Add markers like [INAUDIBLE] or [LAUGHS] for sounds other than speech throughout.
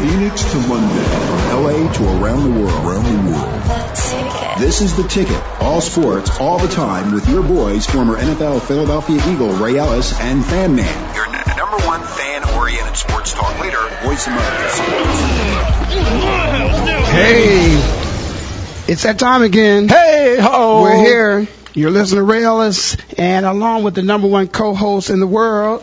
Phoenix to London, from LA to around the world, around the world. This is the ticket. All sports, all the time, with your boys, former NFL Philadelphia Eagle Ray Ellis and Fan Man. Your n- number one fan-oriented sports talk leader, Voice America Hey, it's that time again. Hey ho! We're here. You're listening to Ray Ellis, and along with the number one co-host in the world,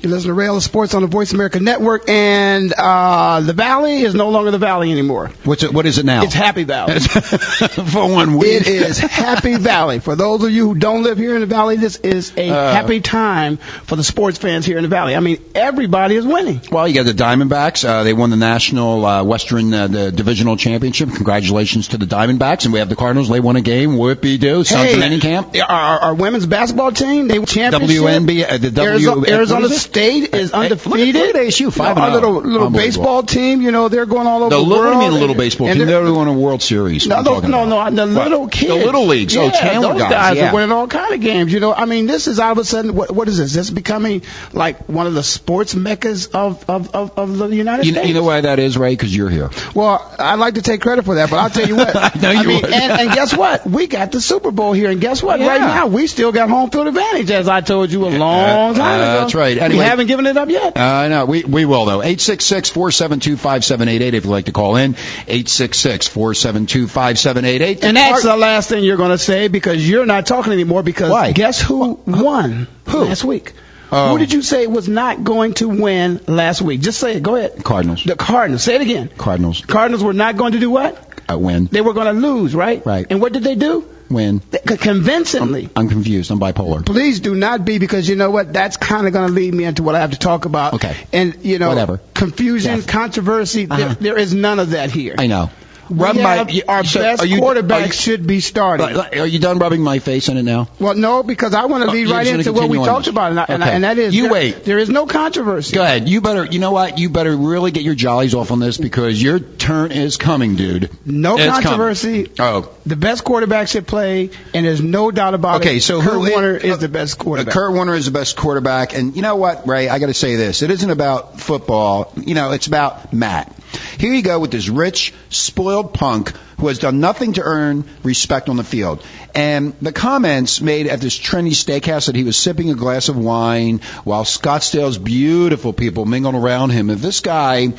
You listen to Ray Ellis Sports on the Voice America Network, and uh, the Valley is no longer the Valley anymore. What's it? What is it now? It's Happy Valley. [LAUGHS] For one week. It is Happy Valley. For those of you who don't live here in the Valley, this is a Uh. happy time for the sports fans here in the Valley. I mean, everybody is winning. Well, you got the Diamondbacks. Uh, they won the national uh, Western uh, the divisional championship. Congratulations to the Diamondbacks. And we have the Cardinals. They won a game. Whoopie doo. Sons Hey, of Training camp. Our, our, women's basketball team, they championship. WNBA, the W- Arizona, Arizona is it? State is Hey, look at- undefeated. look at ASU, five Our and oh. little, little baseball team, you know, they're going all over The the, little, world. what do mean, little baseball and team. they're- They won a World Series. No, What no, no, about. no, the What? little kids. The little leagues. Yeah, oh, Chandler those guys. guys yeah. are winning all kind of games. You know, I mean, this is all of a sudden, what, what is this? This is becoming like one of the sports meccas of, of, of, of the United You, States. you know why that is, Ray? Because you're here. Well, I'd like to take credit for that, but I'll tell you what. [LAUGHS] I know you mean, would. and, and guess what? We got the Super Bowl here, and guess what? Yeah. Right now, we still got home field advantage, as I told you a long Uh, time ago. that's right. We Anyway- haven't given it up yet. Uh, I know. We, we will, though. 866-472-5788 if you'd like to call in. 866-472-5788. and that's the last thing you're going to say because you're not talking anymore. Because Why? guess who won Who? last week? Oh. Who did you say was not going to win last week? Just say it. Go ahead. Cardinals. The Cardinals. Say it again. Cardinals. Cardinals were not going to do what? Uh, win. They were going to lose, right? Right. And what did they do? Win. They- Convincingly. I'm confused. I'm bipolar. Please do not be because you know what? That's kind of going to lead me into what I have to talk about. Okay. And you know, Whatever. confusion, Yes. controversy. Uh-huh. There, there is none of that here. I know. We have, our so best you- quarterback you- should be starting. Are you done rubbing my face in it now? well, no, because I want to Oh, lead you're right into what we talked this. about, and, I, and, I- and that is You there- wait. There is no controversy. Go ahead. You better. You know what? You better really get your jollies off on this because your turn is coming, dude. No It's coming. controversy. Oh. The best quarterback should play, and there's no doubt about it. Okay, so Kurt who Warner is the best Uh, quarterback. Kurt Warner is the best quarterback, and you know what, Ray? I got to say this: it isn't about football. You know, it's about Matt. Here you go with this rich, spoiled punk who has done nothing to earn respect on the field. And the comments made at this trendy steakhouse that he was sipping a glass of wine while Scottsdale's beautiful people mingled around him. If this guy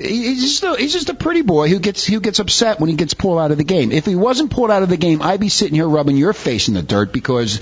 He's just, a, he's just a pretty boy who gets who gets upset when he gets pulled out of the game. If he wasn't pulled out of the game, I'd be sitting here rubbing your face in the dirt because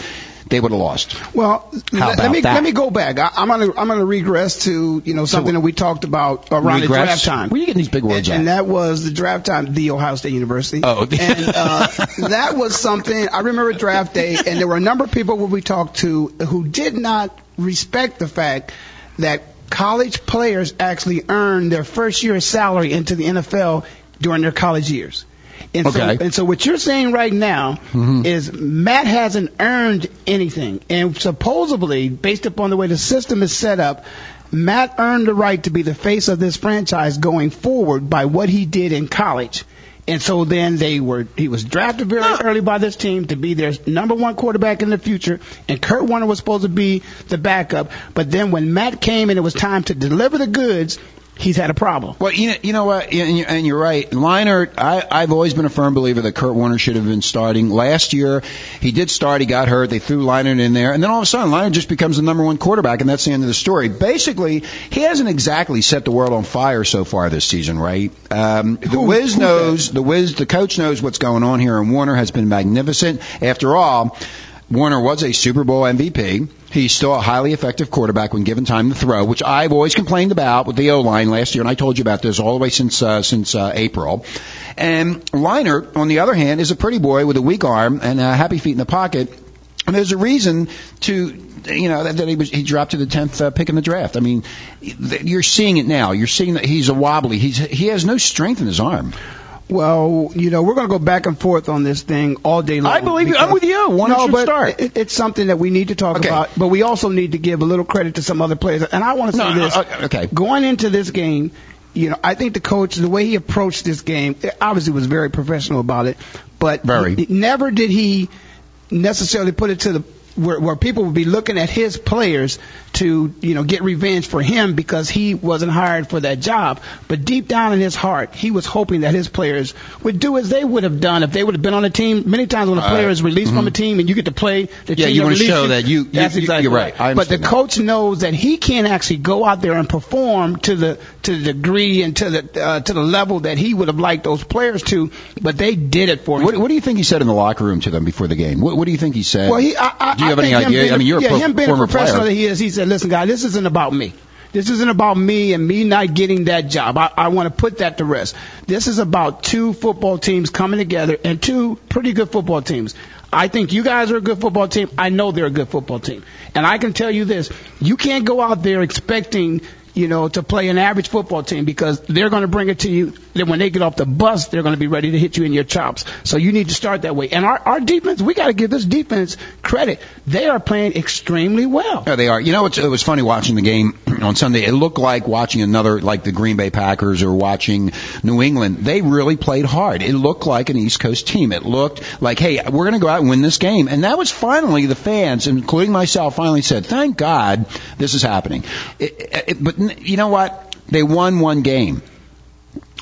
they would have lost. Well, How let, me that? let me go back. I, I'm gonna I'm gonna regress to you know something that we talked about around Regress? the draft time. Where are you getting these big words and, at? and that was the draft time, the Ohio State University. Oh. and uh, [LAUGHS] that was something I remember draft day, and there were a number of people who we talked to who did not respect the fact that college players actually earn their first year's salary into the NFL during their college years. And Okay. so, and so what you're saying right now Mhm. is Matt hasn't earned anything. And supposedly, based upon the way the system is set up, Matt earned the right to be the face of this franchise going forward by what he did in college. And so then they were, he was drafted very early by this team to be their number one quarterback in the future. And Kurt Warner was supposed to be the backup. But then when Matt came and it was time to deliver the goods, he's had a problem. Well, you know, you know what, and you're, right. Leinart, I, I've always been a firm believer that Kurt Warner should have been starting. Last year, he did start. He got hurt. They threw Leinart in there, and then all of a sudden, Leinart just becomes the number one quarterback, and that's the end of the story. Basically, he hasn't exactly set the world on fire so far this season, right? Um, the Wiz knows. The Wiz, the coach knows what's going on here, and Warner has been magnificent. After all. Warner was a Super Bowl MVP. He's still a highly effective quarterback when given time to throw, which I've always complained about with the O line last year, and I told you about this all the way since uh, since uh, April. And Leinart, on the other hand, is a pretty boy with a weak arm and uh, happy feet in the pocket. And there's a reason to, you know, that, that he was he dropped to the tenth uh, pick in the draft. I mean, th- you're seeing it now. You're seeing that he's a wobbly. He's he has no strength in his arm. Well, you know, we're going to go back and forth on this thing all day long. I believe you. I'm with you. Why don't no, but start? It, it's something that we need to talk Okay. about, but we also need to give a little credit to some other players. And I want to say No, this: uh, okay. going into this game, you know, I think the coach, the way he approached this game, obviously was very professional about it, but Very. he- never did he necessarily put it to the where, where people would be looking at his players to you know get revenge for him because he wasn't hired for that job. But deep down in his heart, he was hoping that his players would do as they would have done if they would have been on a team. Many times when a player right. is released from a mm-hmm. team and you get to play the Yeah, team you wanna released show that you- you- that's you- exactly you're right. I But the that. coach knows that he can't actually go out there and perform to the to the degree and to the uh, to the level that he would have liked those players to. But they did it for him. What, what do you think he said in the locker room to them before the game? What, what do you think he said? Well, he, I, I, do you have I any idea? Being, I mean, you're yeah, a pro- him being former a professional player. that he is. He said, "Listen, guys, this isn't about me. This isn't about me and me not getting that job. I, I want to put that to rest. This is about two football teams coming together and two pretty good football teams." I think you guys are a good football team. I know they're a good football team. And I can tell you this, you can't go out there expecting you know, to play an average football team because they're going to bring it to you. Then when they get off the bus, they're going to be ready to hit you in your chops. So you need to start that way. And our, our defense, we got to give this defense credit. They are playing extremely well. Yeah, they are. You know, it was funny watching the game on Sunday. It looked like watching another, like the Green Bay Packers or watching New England. They really played hard. It looked like an East Coast team. It looked like, hey, we're going to go out and win this game. And that was finally the fans, including myself, finally said, thank God this is happening. It, it, but you know what? They won one game.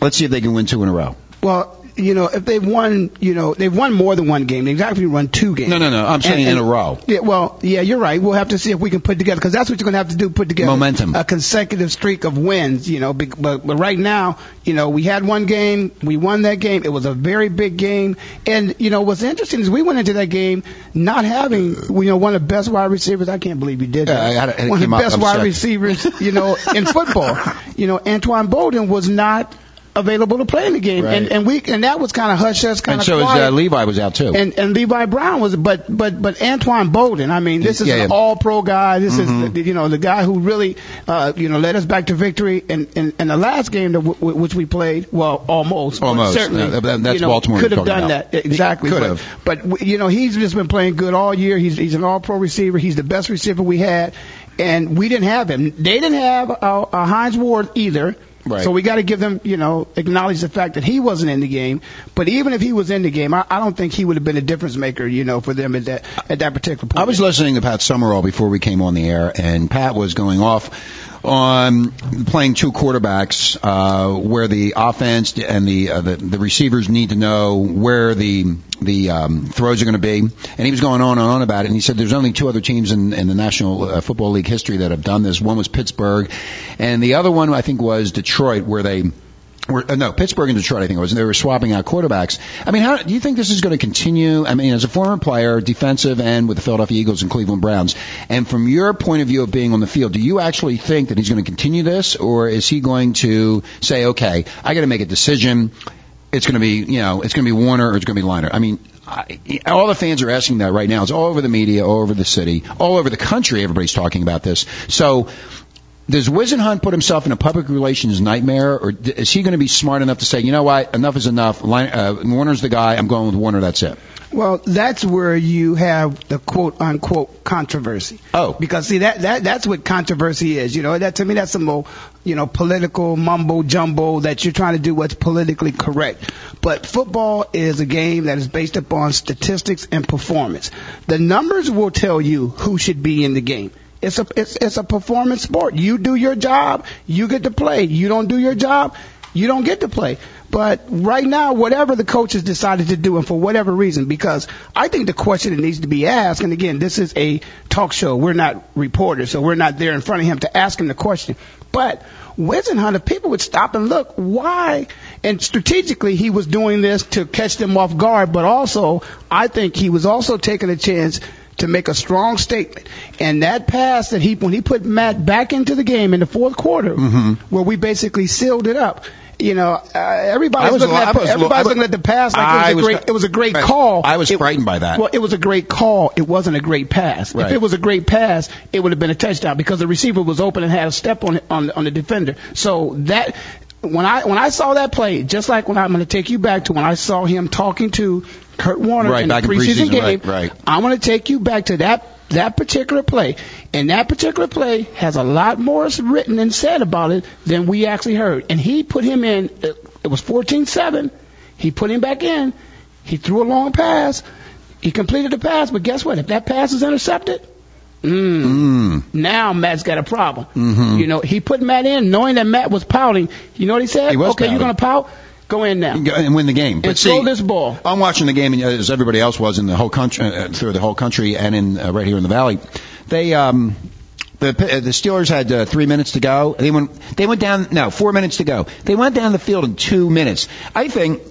Let's see if they can win two in a row. Well, you know, if they've won, you know, they've won more than one game. They've actually won two games. No, no, no. I'm saying in a row. Yeah, well, yeah, you're right. We'll have to see if we can put together because that's what you're going to have to do. Put together Momentum. a consecutive streak of wins. You know, but but right now, you know, we had one game, we won that game. It was a very big game, and you know, what's interesting is we went into that game not having, you know, one of the best wide receivers. I can't believe you did that. Yeah, I it one of the best wide receivers, you know, in football. [LAUGHS] You know, Anquan Boldin was not available to play in the game, Right. and and we and that was kind of hush hush, kind And of so is quiet. uh, Levi was out too. And and Levi Brown was, but but but Anquan Boldin. I mean, this is Yeah, an yeah. Mm-hmm. All Pro guy. This is the, you know the guy who really uh, you know led us back to victory. And in, in the last game that w- which we played, well, almost, Almost. certainly, Yeah, that's you know, Baltimore could have done about. that exactly. Could have. But w- you know, he's just been playing good all year. He's he's an All Pro receiver. He's the best receiver we had, and we didn't have him. They didn't have uh, uh, Hines Ward either. Right. So we got to give them, you know, acknowledge the fact that he wasn't in the game. But even if he was in the game, I, I don't think he would have been a difference maker, you know, for them at that at that particular point. I was listening to Pat Summerall before we came on the air, and Pat was going off on playing two quarterbacks, uh, where the offense and the, uh, the the receivers need to know where the the um, throws are going to be, and he was going on and on about it. And he said there's only two other teams in, in the National uh, Football League history that have done this. One was Pittsburgh, and the other one I think was Detroit, where they were, uh, no, Pittsburgh and Detroit, I think it was, and they were swapping out quarterbacks. I mean, how do you think this is going to continue? I mean, as a former player, defensive end with the Philadelphia Eagles and Cleveland Browns, and from your point of view of being on the field, do you actually think that he's going to continue this, or is he going to say, okay, I got to make a decision? It's going to be, you know, it's going to be Warner or it's going to be Leinart. I mean, I, all the fans are asking that right now. It's all over the media, all over the city, all over the country. Everybody's talking about this. So, does Whisenhunt put himself in a public relations nightmare, or is he going to be smart enough to say, you know what, enough is enough. Line, uh, Warner's the guy. I'm going with Warner. That's it. Well, that's where you have the quote unquote controversy. Oh. Because see that that that's what controversy is. You know, that to me that's some old, you know, political mumbo jumbo that you're trying to do what's politically correct. But football is a game that is based upon statistics and performance. The numbers will tell you who should be in the game. It's a it's it's a performance sport. You do your job, you get to play. You don't do your job, you don't get to play. But right now, whatever the coach has decided to do, and for whatever reason, because I think the question that needs to be asked, and again, this is a talk show. We're not reporters, so we're not there in front of him to ask him the question. But Whisenhunt, if people would stop and look, why? And strategically, he was doing this to catch them off guard, but also, I think he was also taking a chance to make a strong statement. And that pass that he, when he put Matt back into the game in the fourth quarter, where we basically sealed it up. You know, uh, I everybody's was looking at was everybody's looking at the pass like I it was was- a great it was a great call. I was It- frightened by that. Well, it was a great call. It wasn't a great pass. Right. If it was a great pass, it would have been a touchdown because the receiver was open and had a step on on on the defender. So that when I when I saw that play, just like when I'm going to take you back to when I saw him talking to Kurt Warner Right, in the preseason, preseason, game, right, right. I'm going to take you back to that that particular play, and that particular play has a lot more written and said about it than we actually heard. And he put him in. It was 14-7. He put him back in. He threw a long pass. He completed the pass, but guess what? If that pass is intercepted, mm, now Matt's got a problem. Mm-hmm. You know, he put Matt in knowing that Matt was pouting. You know what he said? He was okay, you're going to pout? Go in now. Go and win the game. But And see, throw this ball. I'm watching the game and, uh, as everybody else was in the whole country, uh, through the whole country, and in uh, right here in the valley. They um, the uh, the Steelers had uh, three minutes to go. They went they went down no four minutes to go. They went down the field in two minutes. I think.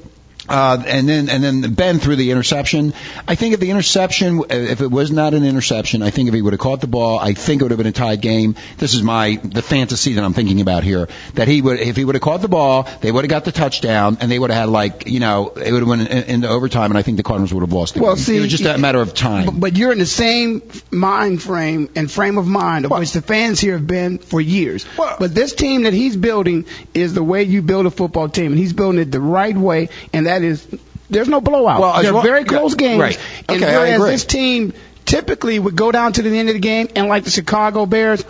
Uh, and then and then Ben threw the interception. I think if the interception, if it was not an interception, I think if he would have caught the ball, I think it would have been a tied game. This is my the fantasy that I'm thinking about here. That he would, if he would have caught the ball, they would have got the touchdown, and they would have had like you know it would have went in, into overtime, and I think the Cardinals would have lost. The Well, game. see, it was just a matter of time. But, you're in the same mind frame and frame of mind of which the fans here have been for years. Well- but this team that he's building is the way you build a football team, and he's building it the right way, and that is there's no blowout. Well, They're long- very close games. right. And Okay, I whereas agree. this team typically would go down to the end of the game, and like the Chicago Bears.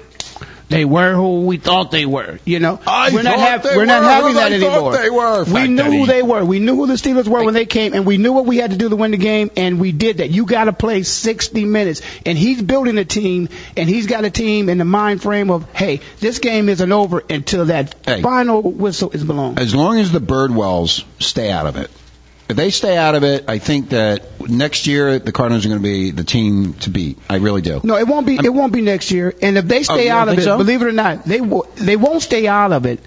They were who we thought they were, you know. I we're not, thought hav- they we're not having that I anymore. they were. We Fact knew who he- they were. We knew who the Steelers were when they came, and we knew what we had to do to win the game, and we did that. You got to play 60 minutes, and he's building a team, and he's got a team in the mind frame of, hey, this game isn't over until that Hey. final whistle is blown. as long as the Bidwills stay out of it. If they stay out of it, I think that next year the Cardinals are going to be the team to beat. I really do. No, it won't be. It won't be next year. And if they Oh, stay don't out of it, so? believe it or not, they will, they won't stay out of it.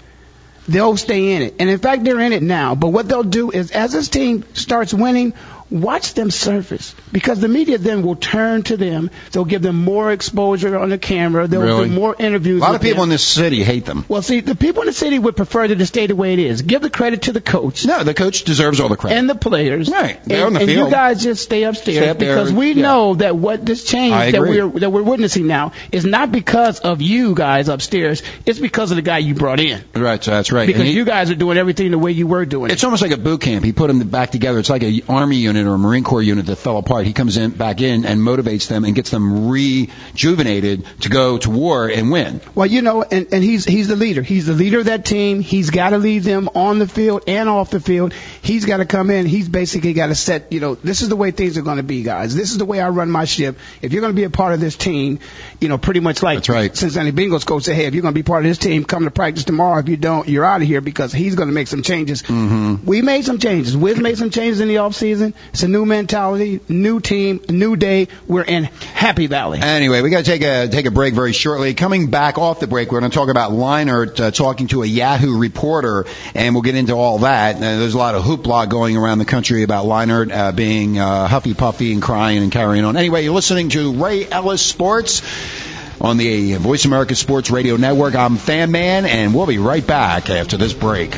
They'll stay in it. And in fact, they're in it now. But what they'll do is, as this team starts winning, watch them surface because the media then will turn to them. They'll give them more exposure on the camera. They'll Really? do more interviews. A lot of people them. in this city hate them. Well, see, the people in the city would prefer that it stay the way it is. Give the credit to the coach. No, the coach deserves all the credit. And the players, Right. They're and, on the field. and you guys just stay upstairs Stay up because we Yeah. know that what this change that we're that we're witnessing now is not because of you guys upstairs. It's because of the guy you brought in. right, so that's right. Because he- you guys are doing everything the way you were doing. It's almost like a boot camp. He put them back together. It's like an Army unit or a Marine Corps unit that fell apart. He comes in back in and motivates them and gets them rejuvenated to go to war and win. Well, you know, and, and he's he's the leader. He's the leader of that team. He's got to lead them on the field and off the field. He's got to come in. He's basically got to set. You know, this is the way things are going to be, guys. This is the way I run my ship. If you're going to be a part of this team, you know, pretty much like That's right. Cincinnati Bengals coach say, hey, if you're going to be part of this team, come to practice tomorrow. If you don't, you're out of here because he's going to make some changes. Mm-hmm. We made some changes. Wiz made some changes in the off season. It's a new mentality, new team, new day. We're in Happy Valley. Anyway, we got to take a take a break very shortly. Coming back off the break, we're going to talk about Leinart uh, talking to a Yahoo reporter, and we'll get into all that. Uh, there's a lot of hoopla going around the country about Leinart uh, being uh, huffy puffy and crying and carrying on. Anyway, you're listening to Ray Ellis Sports on the Voice America Sports Radio Network. I'm Fan Man, and we'll be right back after this break.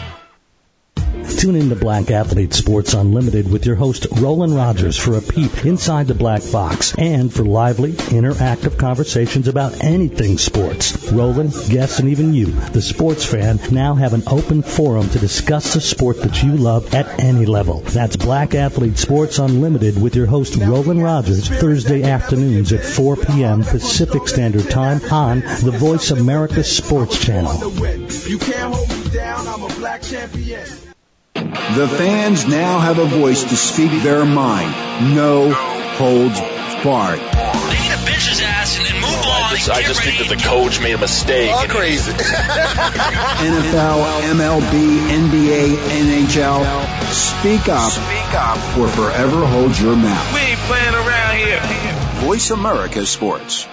Tune in to Black Athlete Sports Unlimited with your host Roland Rogers for a peep inside the black box and for lively, interactive conversations about anything sports. Roland, guests, and even you, the sports fan, now have an open forum to discuss the sport that you love at any level. That's Black Athlete Sports Unlimited with your host Roland Rogers Thursday afternoons at 4 p.m. Pacific Standard Time on the Voice America Sports Channel. You can't hold me down, I'm a black champion. The fans now have a voice to speak their mind. No holds barred. I just, I just think that the coach made a mistake. All crazy. [LAUGHS] NFL, MLB, NBA, NHL. Speak up. Speak up. Or forever hold your mouth. We ain't playing around here. Voice America Sports.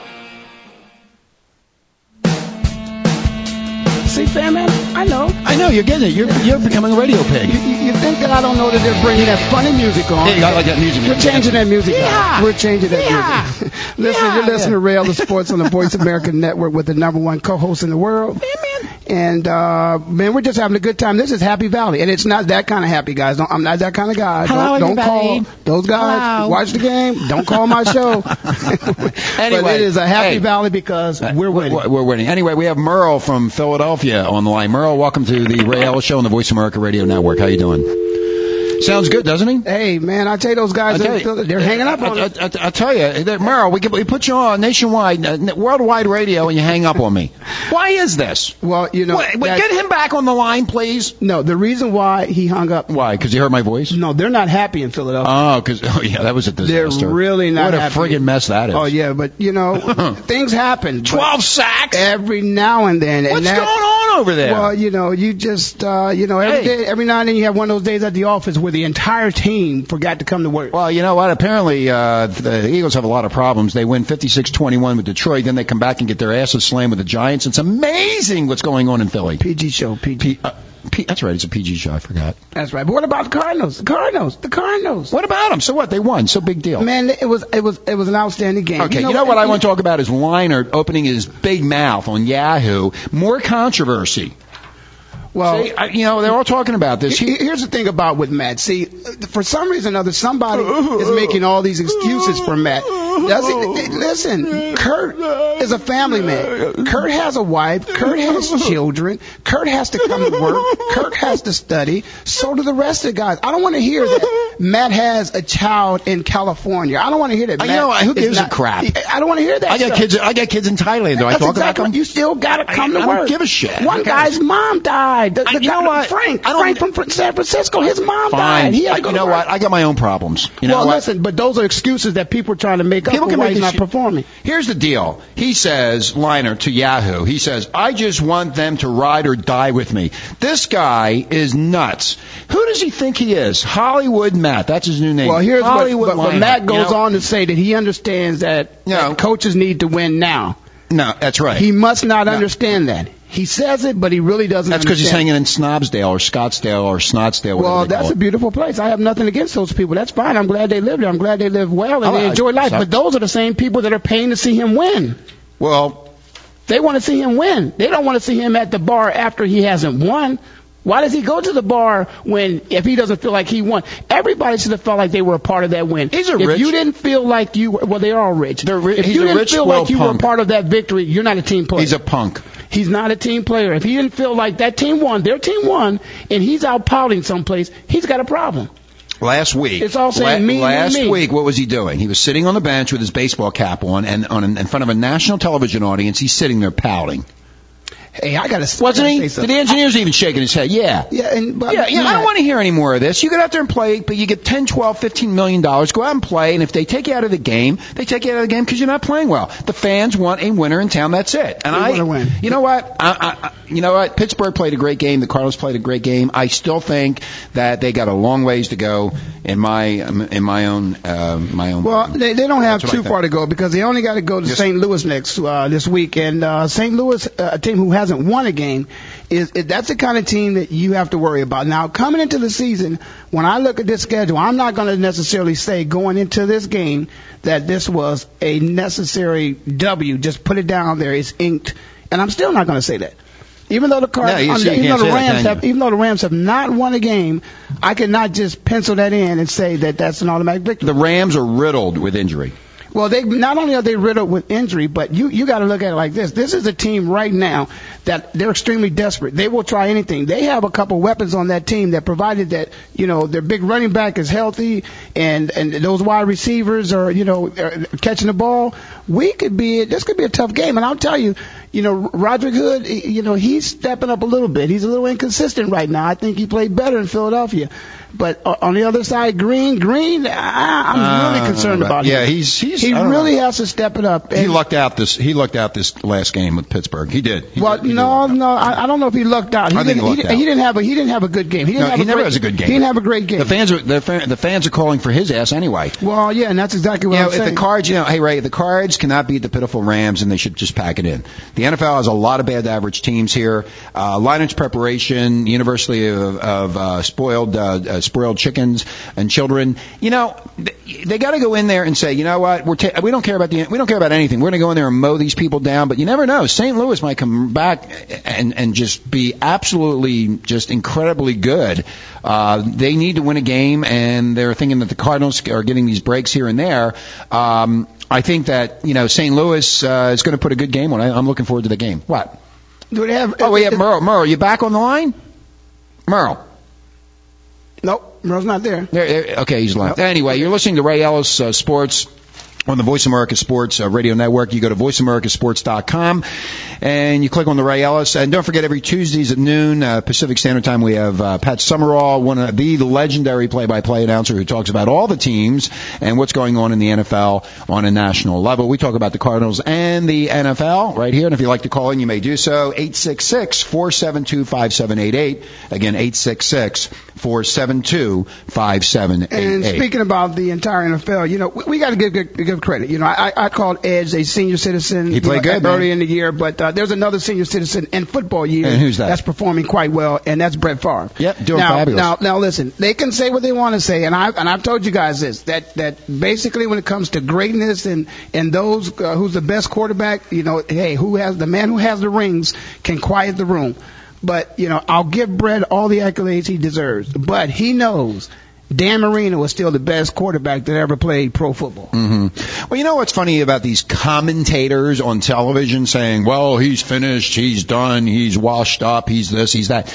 Man, I know. I know you're getting it. You're you're becoming a radio pig. You, you, think that I don't know that they're bringing that funny music on? Yeah, you got like that music. We're changing that music. Yeah. We're changing that Yeah. music. [LAUGHS] Listen, Yeah. you're listening to Ray Ellis Sports on the Voice America Network with the number one co-host in the world. And uh, man, we're just having a good time. This is Happy Valley, and it's not that kind of happy, guys. Don't, I'm not that kind of guy. Hello, don't, don't call those guys. Hello. Watch the game. Don't call my [LAUGHS] show. Anyway, but it is a Happy hey. Valley because we're winning. We're, we're winning. Anyway, we have Merle from Philadelphia on the line. Merle, welcome to the Ray Ellis Show on the Voice America Radio Network. How you doing? Sounds good, doesn't he? Hey, man, I tell you, those guys, I tell they're, they're hanging up I, on I, us. I, I tell you, Merle, we, we put you on nationwide, uh, worldwide radio, and you hang up on me. Why is this? Well, you know, Wait, wait, get him back on the line, please. no, the reason why he hung up, Why? Because he heard my voice? no, they're not happy in Philadelphia. Oh, because oh yeah, that was a disaster. They're really not What a happy. friggin' mess that is. Oh yeah, but you know, [LAUGHS] things happen. Twelve sacks. every now and then. What's and that, going on over there? Well, you know, you just uh, you know, every Hey. day, every now and then you have one of those days at the office where the entire team forgot to come to work. Well, you know what? Apparently, uh, the Eagles have a lot of problems. They win 56-21 with Detroit, then they come back and get their asses slammed with the Giants. It's amazing what's going on in Philly. PG show, PG. P, uh, P, that's right. It's a PG show. I forgot. That's right. But what about the Cardinals? The Cardinals. The Cardinals. What about them? So what? They won. So big deal. Man, it was it was it was an outstanding game. Okay, you know, what I want to talk about is Leinart opening his big mouth on Yahoo. More controversy. Well, See, I, you know, they're all talking about this. He- Here's the thing about with Matt. See, for some reason or other, somebody is making all these excuses for Matt. Does he? Listen, Kurt is a family man. Kurt has a wife. Kurt has children. Kurt has to come to work. Kurt has to study. So do the rest of the guys. I don't want to hear that Matt has a child in California. I don't want to hear that. Uh, you know? Who gives a crap? I don't want to hear that. I got stuff. kids. I got kids in Thailand. Do I That's talk exactly about them? You still got to come I- to I work. don't give a shit. One guy's mom died. The, I- you know what? Frank, I don't- Frank from San Francisco, his mom Fine. died. He had I- to you know work. what? I got my own problems. You know well, what? listen, but those are excuses that people are trying to make People up can why make he's not excu- performing. Here's the deal. He says, Leinart to Yahoo, he says, I just want them to ride or die with me. This guy is nuts. Who does he think he is? Hollywood Matt. That's his new name. Well, here's what, Hollywood but, but Leinart. Matt You goes know- on to say that he understands that, You know- that coaches need to win now. No, that's right. He must not No. understand that. He says it, but he really doesn't. that's because he's hanging in Snobsdale or Scottsdale or Snotsdale. Well, they that's a beautiful place. I have nothing against those people. That's fine. I'm glad they live there. I'm glad they live well and Oh, they enjoy life. so- But those are the same people that are paying to see him win. Well, They want to see him win. They don't want to see him at the bar after he hasn't won. Why does he go to the bar when if he doesn't feel like he won? Everybody should have felt like they were a part of that win. He's a if rich- you didn't feel like you were, well, they're all rich. They're ri- if you didn't rich, feel spoiled like you were a part of that victory, you're not a team player. he's a punk. He's not a team player. If he didn't feel like that team won, their team won, and he's out pouting someplace, he's got a problem. Last week, It's all saying me, me, Last me. week, what was he doing? He was sitting on the bench with his baseball cap on, and on in front of a national television audience, he's sitting there pouting. Hey, I got to. Wasn't he? The engineer's even shaking his head. Yeah. Yeah, and but, Yeah, yeah, I don't want to hear any more of this. You get out there and play, but you get 10, 12, 15 million dollars. Go out and play, and if they take you out of the game, they take you out of the game because you're not playing well. The fans want a winner in town. That's it. And They I, win. you know what? I, I, you know what? Pittsburgh played a great game. The Cardinals played a great game. I still think that they got a long ways to go in my in my own uh, my own. Well, they, they don't have That's what I too far to go because they only got to go to Yes. St. Louis next uh, this week, and uh, St. Louis, uh, a team who hasn't won a game, is, is that's the kind of team that you have to worry about. Now, coming into the season, when I look at this schedule, I'm not going to necessarily say going into this game that this was a necessary W. Just put it down there. It's inked, and I'm still not going to say that. Even though the Card- No, you see, you even, though the say that, have, even though the Rams have not won a game, I cannot just pencil that in and say that that's an automatic victory. The Rams are riddled with injury. Well, they not only are they riddled with injury, but you you got to look at it like this. This is a team right now that they're extremely desperate. They will try anything. They have a couple weapons on that team that provided that you know their big running back is healthy and and those wide receivers are you know are catching the ball. We could be this could be a tough game, and I'll tell you. You know, Roderick Hood, you know, he's stepping up a little bit. He's a little inconsistent right now. I think he played better in Philadelphia. But uh, on the other side, Green, Green, I, I'm really Uh, concerned about yeah, him. Yeah, he's- he's- he really know. has to step it up. He And- lucked out this. He lucked out this last game with Pittsburgh. He did. He well, did- he no, out. no, I, I don't know if he lucked out. He I think didn't. he lucked he, out. he didn't have a. He didn't have a good game. He didn't No, have he a never great, has a good game. He didn't have a great game. The fans are the, fan, the fans are calling for his ass anyway. well, yeah, and that's exactly what You know, I'm if saying. the Cards, you know, hey Ray, the Cards cannot beat the pitiful Rams, and they should just pack it in. The NFL has a lot of bad average teams here. Uh, Lineage Preparation, University of, of uh, spoiled uh, uh, spoiled chickens and children. You know, th- they got to go in there and say, you know what, we're ta- we don't care about the we don't care about anything. We're going to go in there and mow these people down. But you never know. St. Louis might come back and and just be absolutely just incredibly good. Uh, they need to win a game, and they're thinking that the Cardinals are getting these breaks here and there. Um, I think that you know St. Louis uh, is going to put a good game on. I, I'm looking forward to the game. What? Do they have? Oh, we have Merle. Merle, you back on the line? Merle. Nope, Merle's not there. There, okay, he's left. Anyway, you're listening to Ray Ellis uh, Sports on the Voice America Sports uh, Radio Network. You go to voiceamericasports.com and you click on the Ray Ellis. And don't forget, every Tuesdays at noon uh, Pacific Standard Time, we have uh, Pat Summerall, one of the legendary play-by-play announcer who talks about all the teams and what's going on in the NFL on a national level. We talk about the Cardinals and the NFL right here. And if you'd like to call in, you may do so. 866-472-5788. Again, 866-472-5788. And speaking about the entire NFL, you know, we, we got to give, give give credit. You know, I, I called Edge a senior citizen. He played you know, good, early in the year, but uh, there's another senior citizen in football year. And who's that? That's performing quite well, and that's Brett Favre. Yep, doing now, fabulous. Now, now listen, they can say what they want to say, and I and I've told you guys this that that basically when it comes to greatness and and those uh, who's the best quarterback, you know, hey, who has the man who has the rings can quiet the room. But you know, I'll give Brett all the accolades he deserves, but he knows. Dan Marino was still the best quarterback that ever played pro football. hmm Well, you know what's funny about these commentators on television saying, well, he's finished, he's done, he's washed up, he's this, he's that.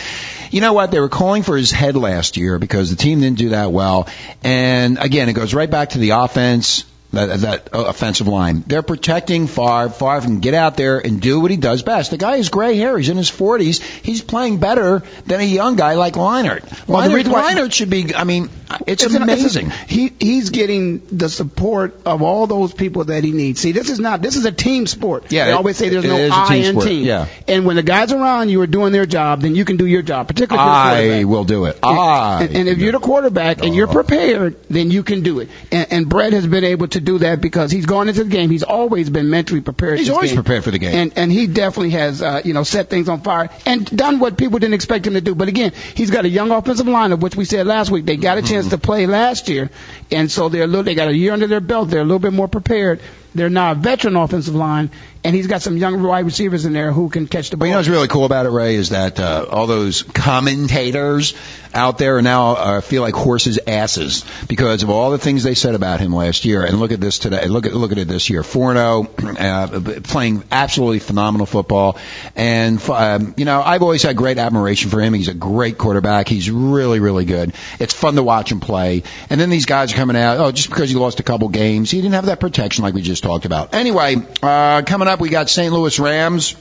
You know what? They were calling for his head last year because the team didn't do that well. And again, it goes right back to the offense. That, that uh, offensive line. They're protecting Favre. Favre can get out there and do what he does best. The guy has gray hair. He's in his 40s. He's playing better than a young guy like Leinart. Well, the Leinart, Leinart should be, I mean, it's, an- amazing. he he's getting the support of all those people that he needs. See, this is not this is a team sport. Yeah, they it- always say there's no is a I in sport, team. yeah. And when the guys around you are doing their job, then you can do your job. Particularly a I will do it. I. And, and if you're the quarterback and you're prepared, then you can do it. And, and Brett has been able to do that because he's gone into the game. He's always been mentally prepared. He's always game. prepared for the game. And and he definitely has uh, you know set things on fire and done what people didn't expect him to do. But again, he's got a young offensive lineup, which we said last week. They got a chance to play last year, and so they're a little. They got a year under their belt. They're a little bit more prepared. They're now a veteran offensive line, and he's got some young wide receivers in there who can catch the ball. you know what's really cool about it, Ray, is that uh, all those commentators out there now uh, feel like horses' asses because of all the things they said about him last year. And look at this today. Look at look at it this year. Four zero, uh, playing absolutely phenomenal football. And um, you know, I've always had great admiration for him. He's a great quarterback. He's really really good. It's fun to watch him play. And then these guys are coming out. Oh, just because he lost a couple games, he didn't have that protection like we just talked about. Anyway, uh, coming up, we got St. Louis Rams.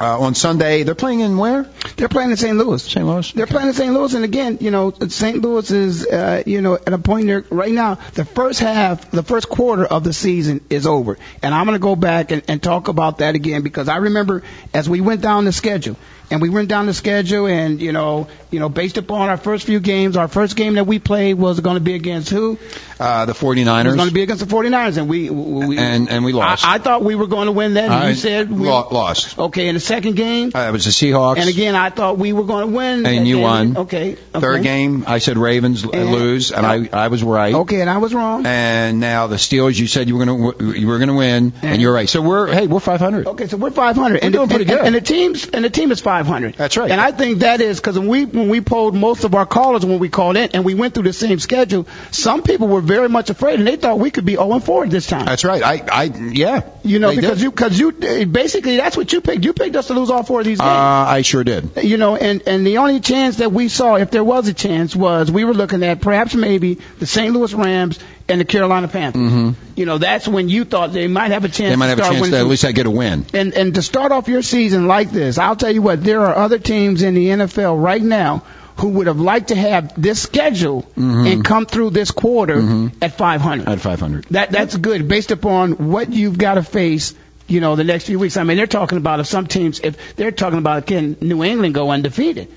Uh, on Sunday, they're playing in where? They're playing in St. Louis. St. Louis. They're playing in St. Louis, and again, you know, St. Louis is, uh, you know, at a point there right now. The first half, the first quarter of the season is over, and I'm going to go back and, and talk about that again because I remember as we went down the schedule, and we went down the schedule, and you know, you know, based upon our first few games, our first game that we played was going to be against who? Uh, the It was going to be against the 49ers, and we, we And- and we lost. I, I thought we were going to win that. And I you said we lost. Okay, in the second game, Uh, it was the Seahawks. and again, I thought we were going to win. And you won. Okay. okay. Third game, I said Ravens And- lose, and I I was right. Okay, and I was wrong. And now the Steelers, you said you were going to you were going to win, and you're right. So we're hey, we're 500. Okay, so we're 500. and doing the, pretty and, good. And the teams and the team is 500. 500. That's right. And I think that is because when we when we polled most of our callers when we called in and we went through the same schedule, some people were very much afraid and they thought we could be 0 and 4 this time. That's right. I, I, yeah. You know, because did. you because you basically that's what you picked. You picked us to lose all four of these Uh, games. I sure did. you know, and and the only chance that we saw, if there was a chance, was we were looking at perhaps maybe the St. Louis Rams and the Carolina Panthers. hmm You know, that's when you thought they might have a chance. They might have to a chance to at least I get a win. and and to start off your season like this, I'll tell you what, there are other teams in the NFL right now who would have liked to have this schedule Mhm. and come through this quarter Mhm. at 500. At 500. That that's good based upon what you've got to face. You know, the next few weeks. I mean, they're talking about if some teams, if they're talking about can New England go undefeated.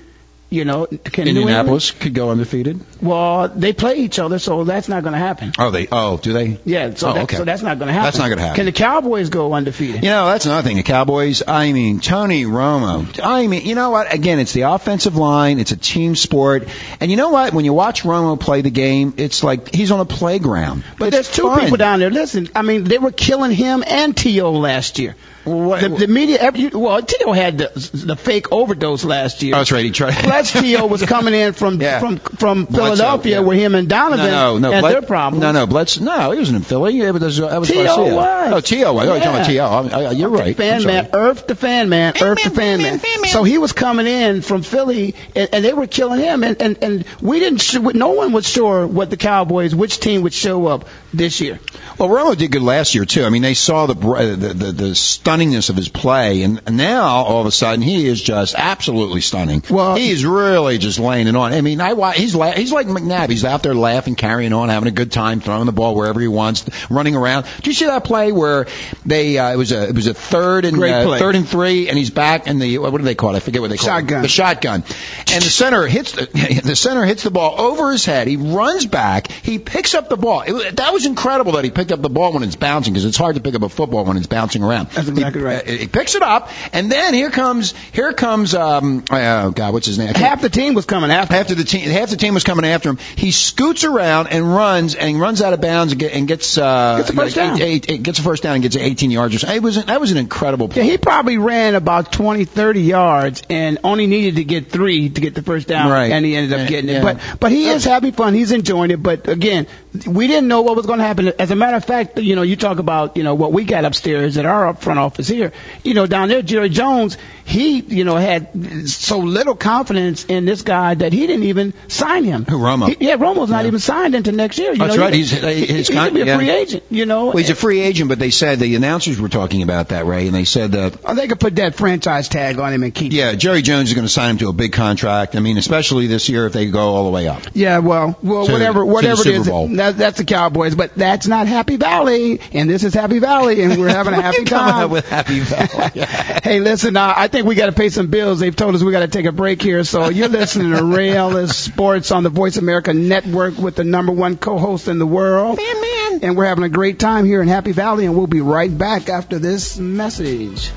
You know, can? Indianapolis could go undefeated. Well, they play each other, so that's not going to happen. Oh, they. Oh, do they? Yeah, so, Oh, that, okay. so that's not going to happen. That's not gonna happen. Can the Cowboys go undefeated? You know, that's another thing. The Cowboys, I mean, Tony Romo. I mean, you know what? Again, it's the offensive line. It's a team sport. And you know what? When you watch Romo play the game, it's like he's on a playground. But It's there's two fun. people down there. Listen, I mean, they were killing him and T.O. last year. The, the media, every, well, T.O. had the, the fake overdose last year. That's right. He tried. [LAUGHS] Plus, T.O. was coming in from [LAUGHS] Yeah. from from Bledsoe, Philadelphia, yeah. where him and Donovan no, no, no. had Bled- their problem. No, no, Bledsoe. No, he wasn't in Philly. Yeah, was, uh, that was T.O. Garcia. was. Oh, T.O. was. Oh, you're talking about Yeah. T.O. I- I- You're right. I'm Fan man, Earth the fan man, Earth the fan man. So he was coming in from Philly, and, and they were killing him, and and and we didn't. Sh- no one was sure what the Cowboys, which team would show up this year. Well, Romo did good last year too. I mean, they saw the the the, the stunningness of his play, and now all of a sudden he is just absolutely stunning. Well- he's really just laying it on. I mean, I he's la- he's like McNabb. He's out there laughing, carrying on, having a good time, throwing the ball wherever he wants, running around. Did you see that play where they uh, it was a it was a third and uh, third and three, and he's back and the what do they call it? I forget what they call Shotgun. it. The shotgun, and the center hits the, [LAUGHS] the center hits the ball over his head. He runs back. He picks up the ball. It, that was incredible that he picked up the ball when it's bouncing because it's hard to pick up a football when it's bouncing around. That's exactly he, right. uh, he picks it up, and then here comes here comes um oh god what's his name? Half the team was coming after. the team, half the team was coming after him. He scoots around and runs and runs out of bounds and, get, and gets uh, Gets a first down. eight- eight- eight- gets a first down and gets 18 yards or something. It was that was an incredible Yeah, play. he probably ran about 20, 30 yards and only needed to get three to get the first down, Right. and he ended up getting yeah. it. But but he is having fun. He's enjoying it. But again, we didn't know what was going to happen. As a matter of fact, you know, you talk about you know what we got upstairs at our up front office here. You know, down there, Jerry Jones, he you know had so little confidence in this guy that he didn't even sign him. Who, Romo? He- yeah, Romo's not even signed into next year. You That's know, right. He, He's- uh, he, his he be a yeah. free agent. You know, Well, he's a free agent, but they said the announcers were talking about that, Ray, and they said that Oh, they could put that franchise tag on him and keep. yeah, Jerry Jones is going to sign him to a big contract. I mean, especially this year if they go all the way up. Yeah, well, well, To- whatever, to whatever it Bowl. that, that's the Cowboys, but that's not Happy Valley, and this is Happy Valley, and we're having a happy [LAUGHS] time. with Happy Valley. [LAUGHS] hey, listen, uh, I think we got to pay some bills. They've told us we got to take a break here, so you're listening to Ray Ellis [LAUGHS] Sports on the Voice America Network with the number one co-host in the world. Man, man. And we're having a great time here in Happy Valley, and we'll be right back after this message.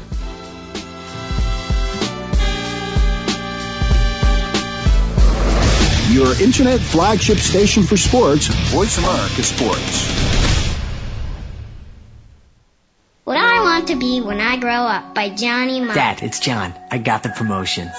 Your internet flagship station for sports, Voice America Sports. To Be When I Grow Up by Johnny Marr. Dad, it's John. I got the promotion.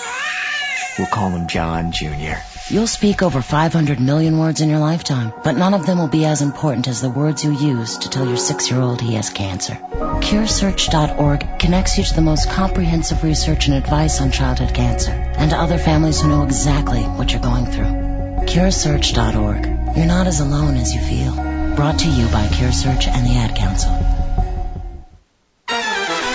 We'll call him John Jr. You'll speak over 500 million words in your lifetime, but none of them will be as important as the words you use to tell your six-year-old he has cancer. CureSearch.org connects you to the most comprehensive research and advice on childhood cancer, and to other families who know exactly what you're going through. CureSearch.org. You're not as alone as you feel. Brought to you by CureSearch and the Ad Council.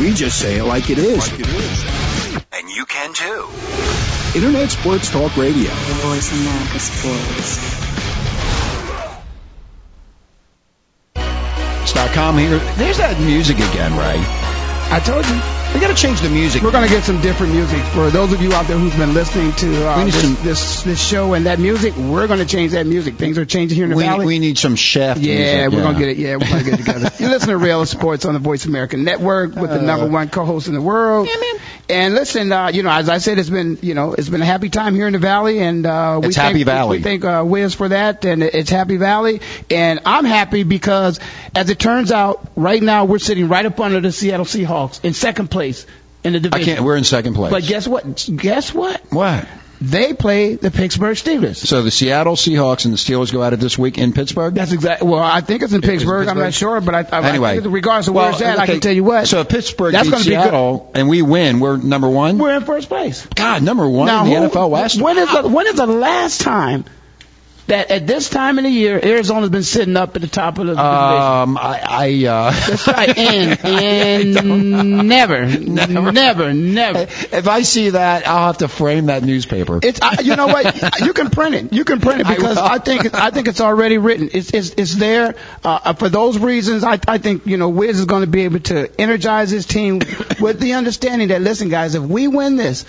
We just say it like it is. Like it is. And you can too. Internet Sports Talk Radio. The Voice of America Sports. com here. There's that music again, right? I told you. We got to change the music. We're going to get some different music for those of you out there who's been listening to uh, this, some- this this show and that music. We're going to change that music. Things are changing here in the We, valley. we need some chef yeah, music. we're gonna get it. Yeah, we're gonna get it together. [LAUGHS] you listen to Real Sports on the Voice America Network with the Uh. number one co-host in the world. Yeah, man. And listen, uh, you know, as I said, it's been, you know, it's been a happy time here in the valley, and uh, we It's thank, Happy Valley. We thank uh, Wiz for that, and it's Happy Valley. And I'm happy because, as it turns out, right now we're sitting right up under the Seattle Seahawks in second place in the I can't. We're in second place. But guess what? Guess what? what? They play the Pittsburgh Steelers. So the Seattle Seahawks and the Steelers go at it this week in Pittsburgh. That's exactly. Well, I think it's in it Pittsburgh. I'm not sure, but I, I, Anyway. I think regardless of where it's at, I can tell you what. So if Pittsburgh That's beats be good. Seattle and we win, we're number one. we're in first place. God, number one now, in the who- NFL West. When is the, when is the last time that at this time of the year Arizona's been sitting up at the top of the, the division? Um, I, I uh, That's right, [LAUGHS] and and never, never, never. if I see that, I'll have to frame that newspaper. It's I, you know what you can print it. You can print it [LAUGHS] because will. I, think I think it's already written. It's it's, it's there uh, for those reasons. I I think you know Wiz is going to be able to energize his team with the understanding that listen, guys, if we win this.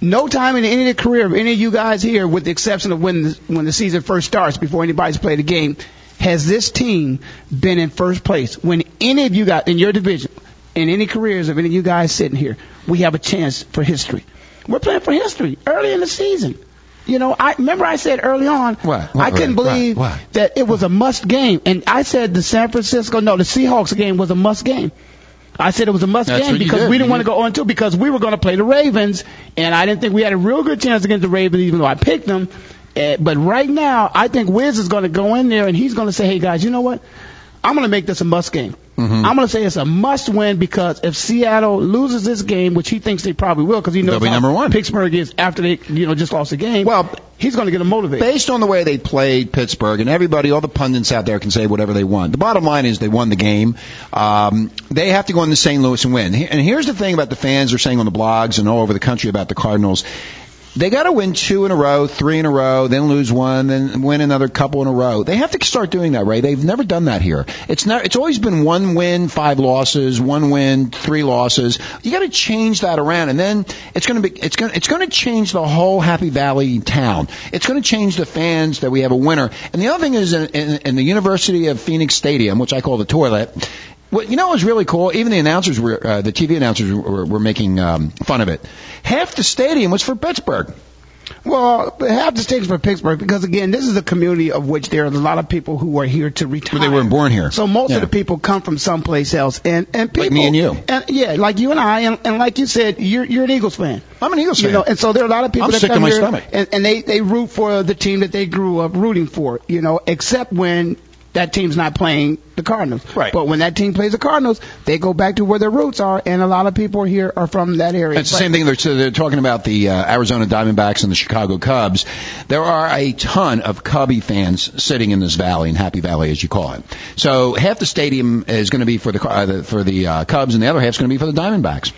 No time in any of the career of any of you guys here, with the exception of when the, when the season first starts, before anybody's played a game, has this team been in first place. When any of you guys in your division, in any careers of any of you guys sitting here, we have a chance for history. We're playing for history early in the season. You know, I remember I said early on, What? What, I couldn't believe that it was a must game, and I said the San Francisco, no, the Seahawks game was a must game. I said it was a must That's game because did. we didn't You want to go on two because we were going to play the Ravens, and I didn't think we had a real good chance against the Ravens, even though I picked them. Uh, but right now, I think Wiz is going to go in there and he's going to say, "Hey guys, you know what? I'm going to make this a must game. Mm-hmm. I'm going to say it's a must win because if Seattle loses this game, which he thinks they probably will, because he knows They'll be number one. Pittsburgh is after they you know just lost the game. Well, he's going to get them motivated. Based on the way they played Pittsburgh, and everybody, all the pundits out there can say whatever they want. The bottom line is they won the game. Um, they have to go into St. Louis and win. And here's the thing about the fans are saying on the blogs and all over the country about the Cardinals. They got to win two in a row, three in a row, then lose one, then win another couple in a row. They have to start doing that, right? They've never done that here. It's not. It's always been one win, five losses, one win, three losses. You got to change that around, and then it's going to be. It's going. It's going to change the whole Happy Valley town. It's going to change the fans that we have a winner. And the other thing is, in, in, in the University of Phoenix Stadium, which I call the toilet. What you know was really cool. Even the announcers were, uh, the TV announcers were, were making um, fun of it. Half the stadium was for Pittsburgh. Well, half the state's for Pittsburgh because again, this is a community of which there are a lot of people who are here to retire. Well, they weren't born here. So most Yeah. of the people come from someplace else, and and people Like me and you. and yeah, like you and I, and, and like you said, you're you're an Eagles fan. I'm an Eagles You fan. know, and so there are a lot of people I'm that sick come my here stomach. and, and they they root for the team that they grew up rooting for. You know, except when that team's not playing the Cardinals. Right. But when that team plays the Cardinals, they go back to where their roots are, and a lot of people here are from that area. It's the same thing. They're, so they're talking about the uh, Arizona Diamondbacks and the Chicago Cubs. There are a ton of Cubby fans sitting in this valley, in Happy Valley, as you call it. So half the stadium is going to be for the uh, the- for the uh, Cubs, and the other half is going to be for the Diamondbacks.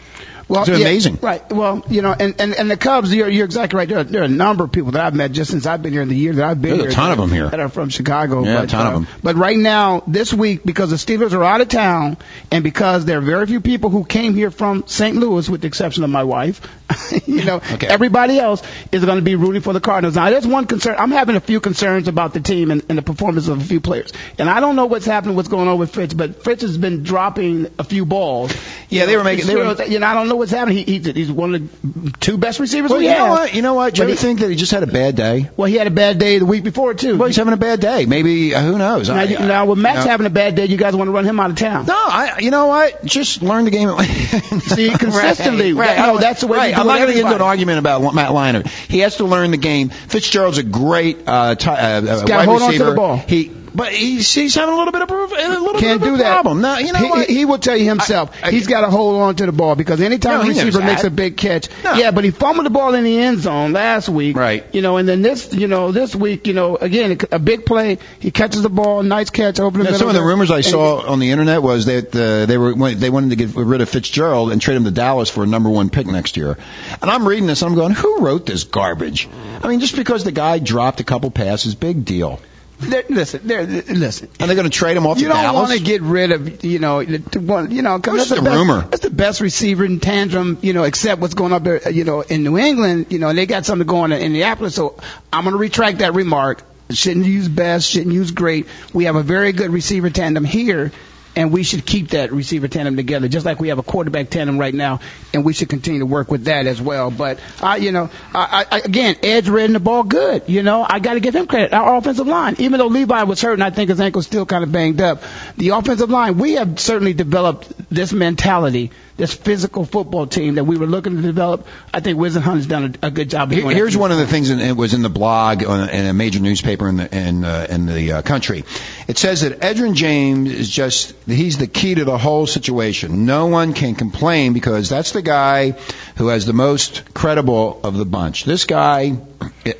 Well, yeah, amazing. right? Well, you know, and, and, and the Cubs, you're, you're exactly right. There are, there are a number of people that I've met just since I've been here in the year that I've been here. There's a ton of them here. that are from Chicago. Yeah, a but, ton of uh, 'em. But right now, this week, because the Steelers are out of town, and because there are very few people who came here from St. Louis, with the exception of my wife, [LAUGHS] you know, Okay. everybody else is going to be rooting for the Cardinals. Now, there's one concern. I'm having a few concerns about the team and, and the performance of a few players, and I don't know what's happening, what's going on with Fitz, but Fitz has been dropping a few balls. Yeah, they were making- they were- you know, I don't know what's happening. He, he's, he's one of the two best receivers Well, we you have. know what? You know what? Do you ever he- think that he just had a bad day? Well, he had a bad day the week before too. Well, he's having a bad day. Maybe uh, who knows? now, I- you- now, when Matt's you know- having a bad day, you guys want to run him out of town. No, I. You know what? Just learn the game. [LAUGHS] See, consistently. [LAUGHS] Right, That- no, that's the way Right. I'm not going to get into an argument about Matt Leinart. He has to learn the game. Fitzgerald's a great uh, t- uh, uh, wide hold on to the receiver. ball. He, but he's he's having a little bit of a, a little Can't bit of do a that. problem. No, you know he, what? he will tell you himself. I- I- he's got to hold on to the ball because anytime No, a he receiver makes a big catch, No. yeah, but he fumbled the ball in the end zone last week, Right. You know, and then this, you know, this week, you know, again, a big play, he catches the ball, nice catch over the Yeah, middle. some of the rumors I saw on the internet was that uh, they were they wanted to get rid of Fitzgerald and trade him to Dallas for a number one pick next year. And I'm reading this, and I'm going, who wrote this garbage? I mean, just because the guy dropped a couple passes, big deal. They're- listen, they're, listen. And they're going to trade him off You to don't Dallas. want to get rid of, you know, the- one, you know, because that's the best, rumor? That's the best receiver in tandem, you know, except what's going up there, you know, in New England, you know, and they got something going on in Indianapolis. So I'm going to retract that remark. Shouldn't use best, shouldn't use great. We have a very good receiver tandem here. And we should keep that receiver tandem together, just like we have a quarterback tandem right now, and we should continue to work with that as well. But I, you know, I, I, again, Edge reading the ball good. You know, I got to give him credit. Our offensive line, even though Levi was hurt and I think his ankle's still kind of banged up, the offensive line, we have certainly developed this mentality, this physical football team that we were looking to develop. I think Whisenhunt has done a, a good job. Here- Here's one of the things, and it was in the blog on, in a major newspaper in the in, uh, in the uh, country. It says that Edgerrin James is just he's the key to the whole situation. No one can complain because that's the guy who has the most credible of the bunch. This guy,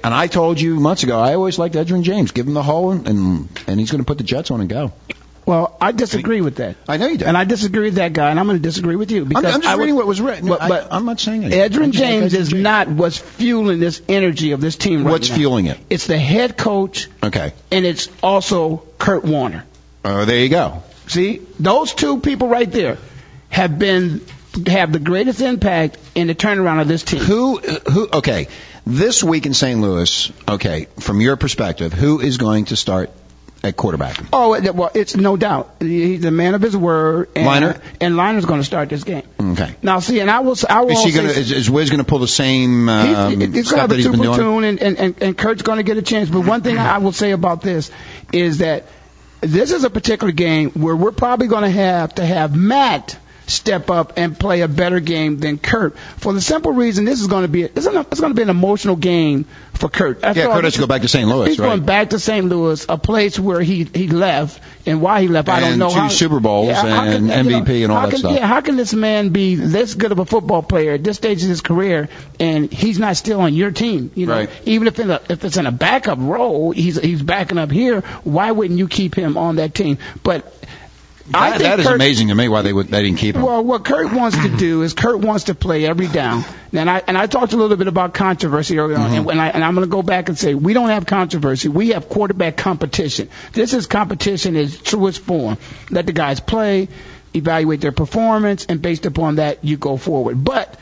and I told you months ago, I always liked Edgerrin James. Give him the hole, and and he's going to put the Jets on and go. Well, I disagree with that. I know you do. And I disagree with that guy, and I'm going to disagree with you. I'm, Because I'm just I would- reading what was written. But, I- but I'm not saying anything. I Edgerrin James is James. not what's fueling this energy of this team right What's now. fueling it? It's the head coach, Okay. and it's also Kurt Warner. Oh, there you go. See, those two people right there have been have the greatest impact in the turnaround of this team. Who, who, okay, this week in St. Louis, okay, from your perspective, who is going to start at quarterback? Oh, well, it's no doubt he's a man of his word. And, Leinart? and Leinart's going to start this game. Okay. Now, see, and I will, I will Is he gonna, is, is Wiz gonna pull the same, um, he's, he's going to stuff have that he's two been doing? platoon, and, and, and, and Kurt's going to get a chance. But one thing I will say about this is that this is a particular game where we're probably going to have to have Matt step up and play a better game than Kurt. For the simple reason, this is going to be it's, it's going to be an emotional game for Kurt. After Yeah, all, Kurt has to go back to St. Louis, He's right? going back to St. Louis, a place where he he left and why he left. I don't know. two how, Super Bowls Yeah, and MVP and all that can, stuff. Yeah, how can this man be this good of a football player at this stage of his career and he's not still on your team? You know, Right. even if in a, if it's in a backup role, he's he's backing up here. Why wouldn't you keep him on that team? But I That, think that is Kurt- amazing to me why they would they didn't keep him. well, what Kurt wants to do is Kurt wants to play every down. And I and I talked a little bit about controversy earlier on, and, and, I, and I'm going to go back and say we don't have controversy. We have quarterback competition. This is competition in its truest form. Let the guys play, evaluate their performance, and based upon that, you go forward. But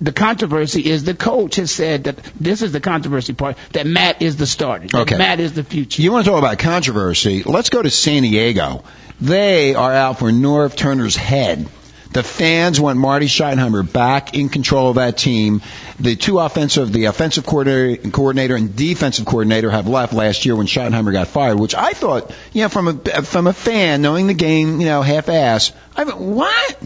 the controversy is the coach has said that this is the controversy part that Matt is the starter. that Okay. Matt is the future. You want to talk about controversy? Let's go to San Diego. They are out for Norv Turner's head. The fans want Marty Schottenheimer back in control of that team. The two offensive, the offensive coordinator, and defensive coordinator have left last year when Schottenheimer got fired, which I thought, you know, from a from a fan knowing the game, you know, half-ass, I went, what?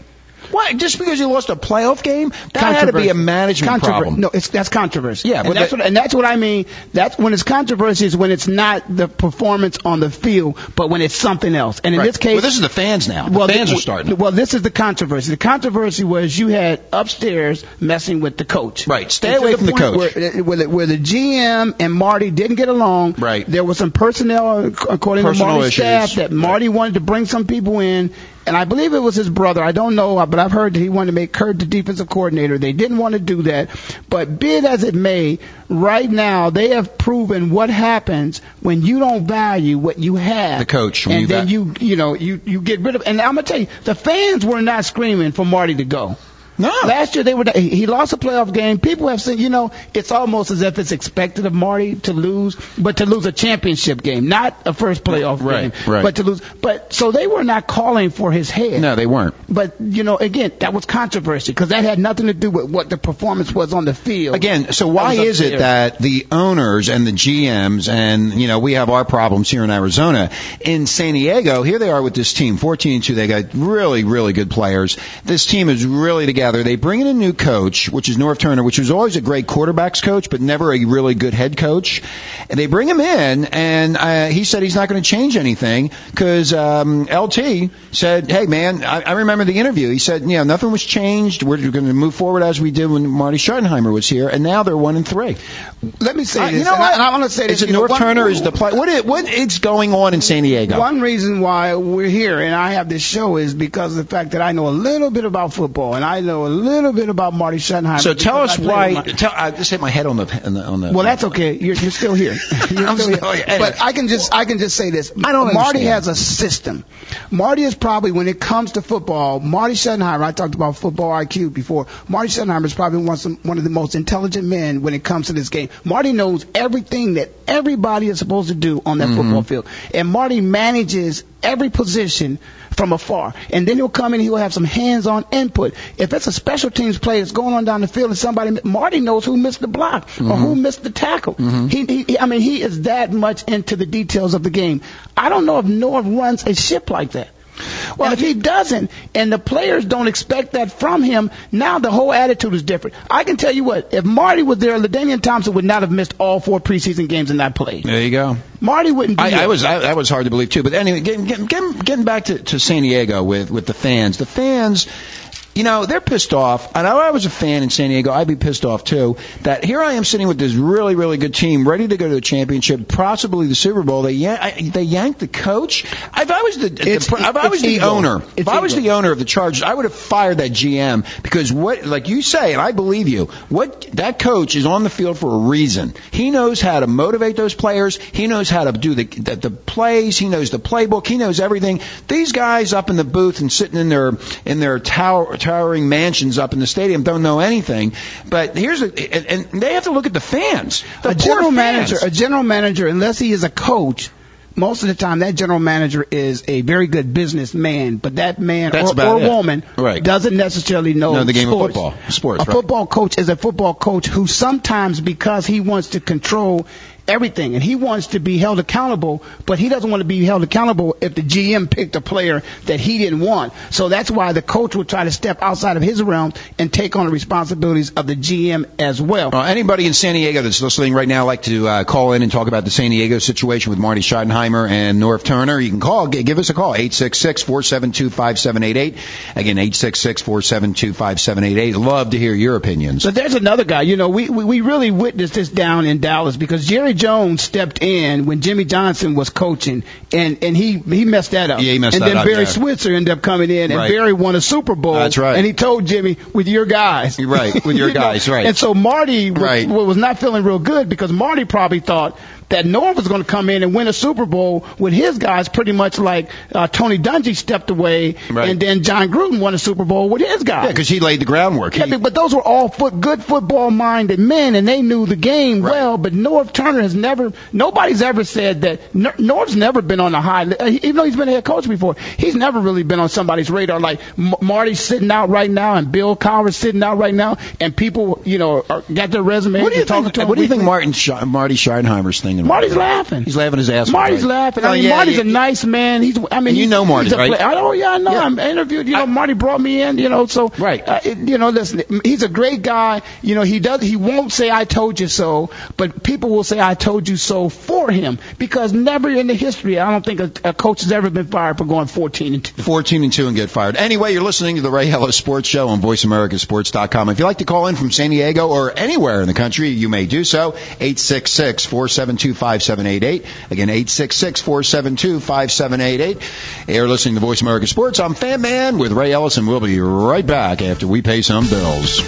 What? Just because you lost a playoff game? That had to be a management problem. No, it's that's controversy. Yeah, and that's that- what and that's what I mean. That's when it's controversy is when it's not the performance on the field, but when it's something else. And in Right. this case, well, this is the fans now. The fans th- are starting. Well, this is the controversy. The controversy was you had upstairs messing with the coach. Right. Stay away from the coach. Where, where, the, where the GM and Marty didn't get along. Right. There was some personnel, according Personal to Marty's issues. staff, that Marty wanted to bring some people in. And I believe it was his brother. I don't know, but I've heard that he wanted to make Kurt the defensive coordinator. They didn't want to do that. But be it as it may, right now they have proven what happens when you don't value what you have. The coach, And then va- you, you know, you, you get rid of, and I'm to tell you, the fans were not screaming for Marty to go. No. Last year they were. He lost a playoff game. People have said, you know, it's almost as if it's expected of Marty to lose, but to lose a championship game, not a first playoff Right, game, right. but to lose. But so they were not calling for his head. No, they weren't. But you know, again, that was controversy because that had nothing to do with what the performance was on the field. Again, so why is it that the owners and the GMs and you know we have our problems here in Arizona, in San Diego, here they are with this team, 14 and 2. They got really, really good players. This team is really together. They bring in a new coach, which is Norv Turner, which was always a great quarterbacks coach, but never a really good head coach. And they bring him in, and uh, he said he's not going to change anything because um, LT said, "Hey man, I, I remember the interview. He said, you know, nothing was changed. We're going to move forward as we did when Marty Schottenheimer was here, and now they're one and three. Let me say Uh, this. you know and what? I, I want to say this. Is it you know, North one- Turner? Is the play? What is, what is going on in San Diego? One reason why we're here and I have this show is because of the fact that I know a little bit about football and I know a little bit about Marty Schottenheimer. so tell us why. my- Tell, I just hit my head on the on the. On the Well, that's okay. You're, you're still here. [LAUGHS] You're I'm still still here. here. But I can just I can just say this. I don't Marty understand. has a system. Marty is probably when it comes to football. Marty Schottenheimer. I talked about football IQ before. Marty Schottenheimer is probably one, some, one of the most intelligent men when it comes to this game. Marty knows everything that everybody is supposed to do on that Mm-hmm. football field, and Marty manages every position from afar. And then he'll come in, he'll have some hands-on input. If it's a special teams play that's going on down the field and somebody, Marty knows who missed the block or Mm-hmm. who missed the tackle. He, he, I mean, he is that much into the details of the game. I don't know if Norv runs a ship like that. Well, if he doesn't, and the players don't expect that from him, now the whole attitude is different. I can tell you what, if Marty was there, LaDainian Thompson would not have missed all four preseason games and not played. There you go. Marty wouldn't be I, I was I, that was hard to believe too. But anyway, getting, getting, getting, getting back to, to San Diego with with the fans. The fans, you know, they're pissed off. And I was a fan in San Diego. I'd be pissed off too. That here I am sitting with this really really good team, ready to go to the championship, possibly the Super Bowl. They yan- I, they yanked the coach. If I was the, the if I was the ego. owner, if It's I was the owner of the Chargers, I would have fired that GM because what, like you say, and I believe you, what that coach is on the field for a reason. He knows how to motivate those players. He knows how to do the, the the plays. He knows the playbook. He knows everything. These guys up in the booth and sitting in their in their tower, towering mansions up in the stadium don't know anything. But here's a, and, and they have to look at the fans. The a general fans. manager, a general manager, unless he is a coach, most of the time that general manager is a very good businessman, but that man That's or, or woman Right. doesn't necessarily know Know the game of football. Sports, A right. football coach is a football coach who sometimes, because he wants to control everything and he wants to be held accountable, but he doesn't want to be held accountable if the GM picked a player that he didn't want. So that's why the coach will try to step outside of his realm and take on the responsibilities of the GM as well. Uh, anybody in San Diego that's listening right now like to uh, call in and talk about the San Diego situation with Marty Schottenheimer and Norv Turner, you can call. Give us a call. 866-472-5788. Again, 866-472-5788. Love to hear your opinions. But there's another guy. You know, we, we we really witnessed this down in Dallas because Jerry Jones stepped in when Jimmy Johnson was coaching, and and he he messed that up. Yeah, he messed and that then Barry. Switzer ended up coming in, and Right. Barry won a Super Bowl. That's right. And he told Jimmy, "With your guys." Right, with your You [LAUGHS] know? guys, right. And so Marty was, Right. was not feeling real good because Marty probably thought that Norv was going to come in and win a Super Bowl with his guys, pretty much like uh, Tony Dungy stepped away, Right. and then Jon Gruden won a Super Bowl with his guys. Yeah, because he laid the groundwork. Yeah, He- but those were all foot, good football-minded men, and they knew the game well. But Norv Turner has never, nobody's ever said that. Nor- Norv's never been on a high, even though he's been a head coach before. He's never really been on somebody's radar. Like M- Marty's sitting out right now, and Bill Cowher's sitting out right now, and people, you know, are, got their resumes. what do you think? to What do you think. Martin Sch- Marty Schottenheimer's thinking? Marty's laughing. He's laughing his ass off. Marty's right? laughing. Oh, I mean, yeah, Marty's yeah. a nice man. He's, I mean, you know Marty, right? play- I oh yeah, I know. Yeah. I'm interviewed. You know, Marty brought me in. You know, so Right. Uh, it- you know, listen, he's a great guy. You know, he does. He won't say "I told you so," but people will say "I told you so" for him because never in the history, I don't think a, a coach has ever been fired for going 14 and 2. 14 and 2 and get fired. Anyway, you're listening to the Ray Ellis Sports Show on VoiceAmericaSports.com. If you'd like to call in from San Diego or anywhere in the country, you may do so. 866-472-5788. Again, 866-472-5788. You're listening to Voice America Sports. I'm Fan Man with Ray Ellison. we'll be right back after we pay some bills.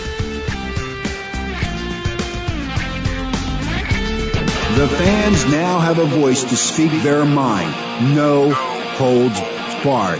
The fans now have a voice to speak their mind. No holds barred.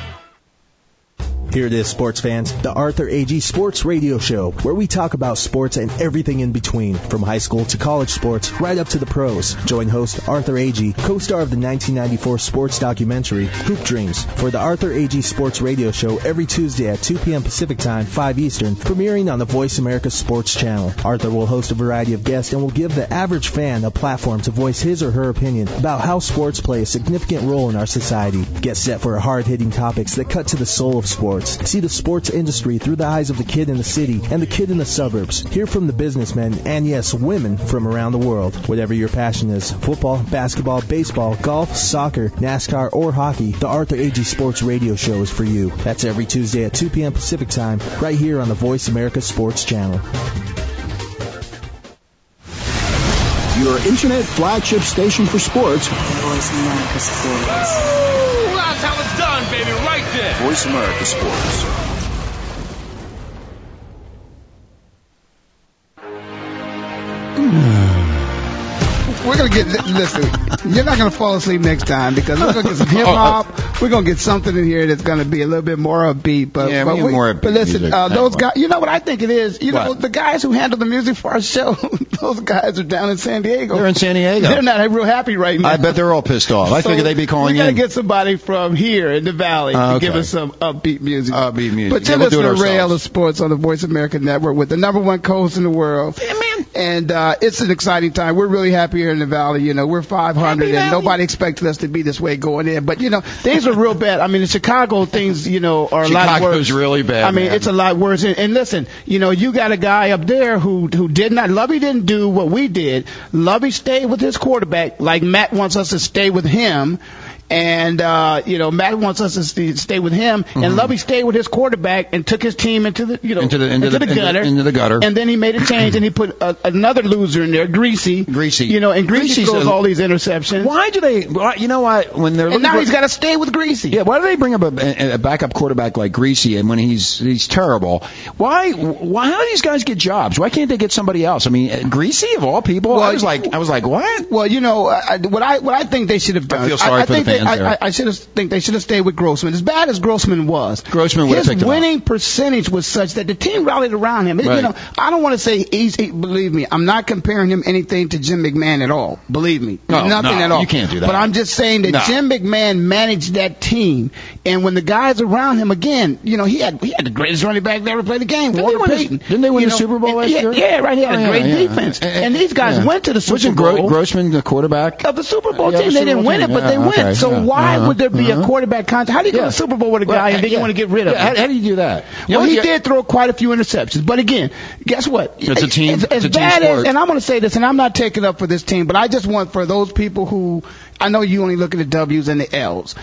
Here it is, sports fans, the Arthur A.G. Sports Radio Show, where we talk about sports and everything in between, from high school to college sports, right up to the pros. Join host Arthur A.G., co-star of the 1994 sports documentary Hoop Dreams, for the Arthur A.G. Sports Radio Show every Tuesday at 2 p.m. Pacific Time, 5 Eastern, premiering on the Voice America Sports Channel. Arthur will host a variety of guests and will give the average fan a platform to voice his or her opinion about how sports play a significant role in our society. Get set for hard-hitting topics that cut to the soul of sports. See the sports industry through the eyes of the kid in the city and the kid in the suburbs. Hear from the businessmen and yes, women from around the world. Whatever your passion is, football, basketball, baseball, golf, soccer, NASCAR, or hockey, the Arthur A.G. Sports Radio Show is for you. That's every Tuesday at 2 p.m. Pacific Time, right here on the Voice America Sports Channel. Your internet flagship station for sports. Voice America Sports. That's how it's done, baby, right there. Voice America Sports. We're gonna get listen. You're not gonna fall asleep next time because we're gonna get some hip hop. We're gonna get something in here that's gonna be a little bit more upbeat. But Yeah, but, we more but listen, uh, those guys. You know what I think it is. You know the guys who handle the music for our show. [LAUGHS] those guys are down in San Diego. They're in San Diego. They're not real happy right now. I bet they're all pissed off. I So figured they'd be calling We gotta get somebody from here in the valley Oh, to give us some upbeat music. Upbeat music. But Yeah, you're we'll do it listening to Ray ourselves. Ellis Sports on the Voice America Network with the number one co-host in the world. Yeah. And uh, it's an exciting time. We're really happy here in the valley. You know, we're 500, and nobody expected us to be this way going in. But you know, things are real bad. I mean, in Chicago, things you know are a lot worse. Chicago's really bad, I mean, man. it's a lot worse. And, and listen, you know, you got a guy up there who who did not. Lovie didn't do what we did. Lovie stayed with his quarterback, like Matt wants us to stay with him. And uh, you know, Matt wants us to stay with him, and Lovie stayed with his quarterback and took his team into the you know Mm-hmm. Into the- into the- into- gutter, into the gutter. and then he made a change and he put a, another loser in there, Griese. Griese. You know, and Griese Griese's throws a- all these interceptions. Why do they? Why, you know what? When they're And now for- he's got to stay with Griese. Yeah, why do they bring up a, a backup quarterback like Griese and when he's he's terrible? Why why how do these guys get jobs? Why can't they get somebody else? I mean, Griese of all people. Well, I was like I was like what? Well, you know, I, I- what I what I think they should have done. feel sorry I, for the think they- fans I. I, I should have think they should have stayed with Grossman. As bad as Grossman was, Grossman would have his picked winning percentage was such that the team rallied around him. You Right. know, I don't want to say he's. He, believe me, I'm not comparing him anything to Jim McMahon at all. Believe me, No, nothing no, at all. you can't do that. But I'm just saying that No. Jim McMahon managed that team, and when the guys around him, again, you know, he had he had the greatest running back that ever played the game, Didn't Walter they win the- Payton. didn't they win You the know, Super Bowl last yeah, year? Yeah, right. He had Oh, a yeah, great yeah. defense, And- and these guys went to the Super Wasn't Bowl Grossman the quarterback? of the Super Bowl team. the They Super didn't Bowl win it, team. but they Yeah, went. okay. So Yeah. why Uh-huh. would there be a Uh-huh. quarterback contract? How do you go to the Super Bowl with a Well, guy and then yeah. you want to get rid of Yeah, him? How, how do you do that? You well, he did throw quite a few interceptions, but again, guess what? It's a team- As, it's as a team bad as, sport. and I'm going to say this, and I'm not taking up for this team, but I just want for those people who I know you only look at the W's and the L's.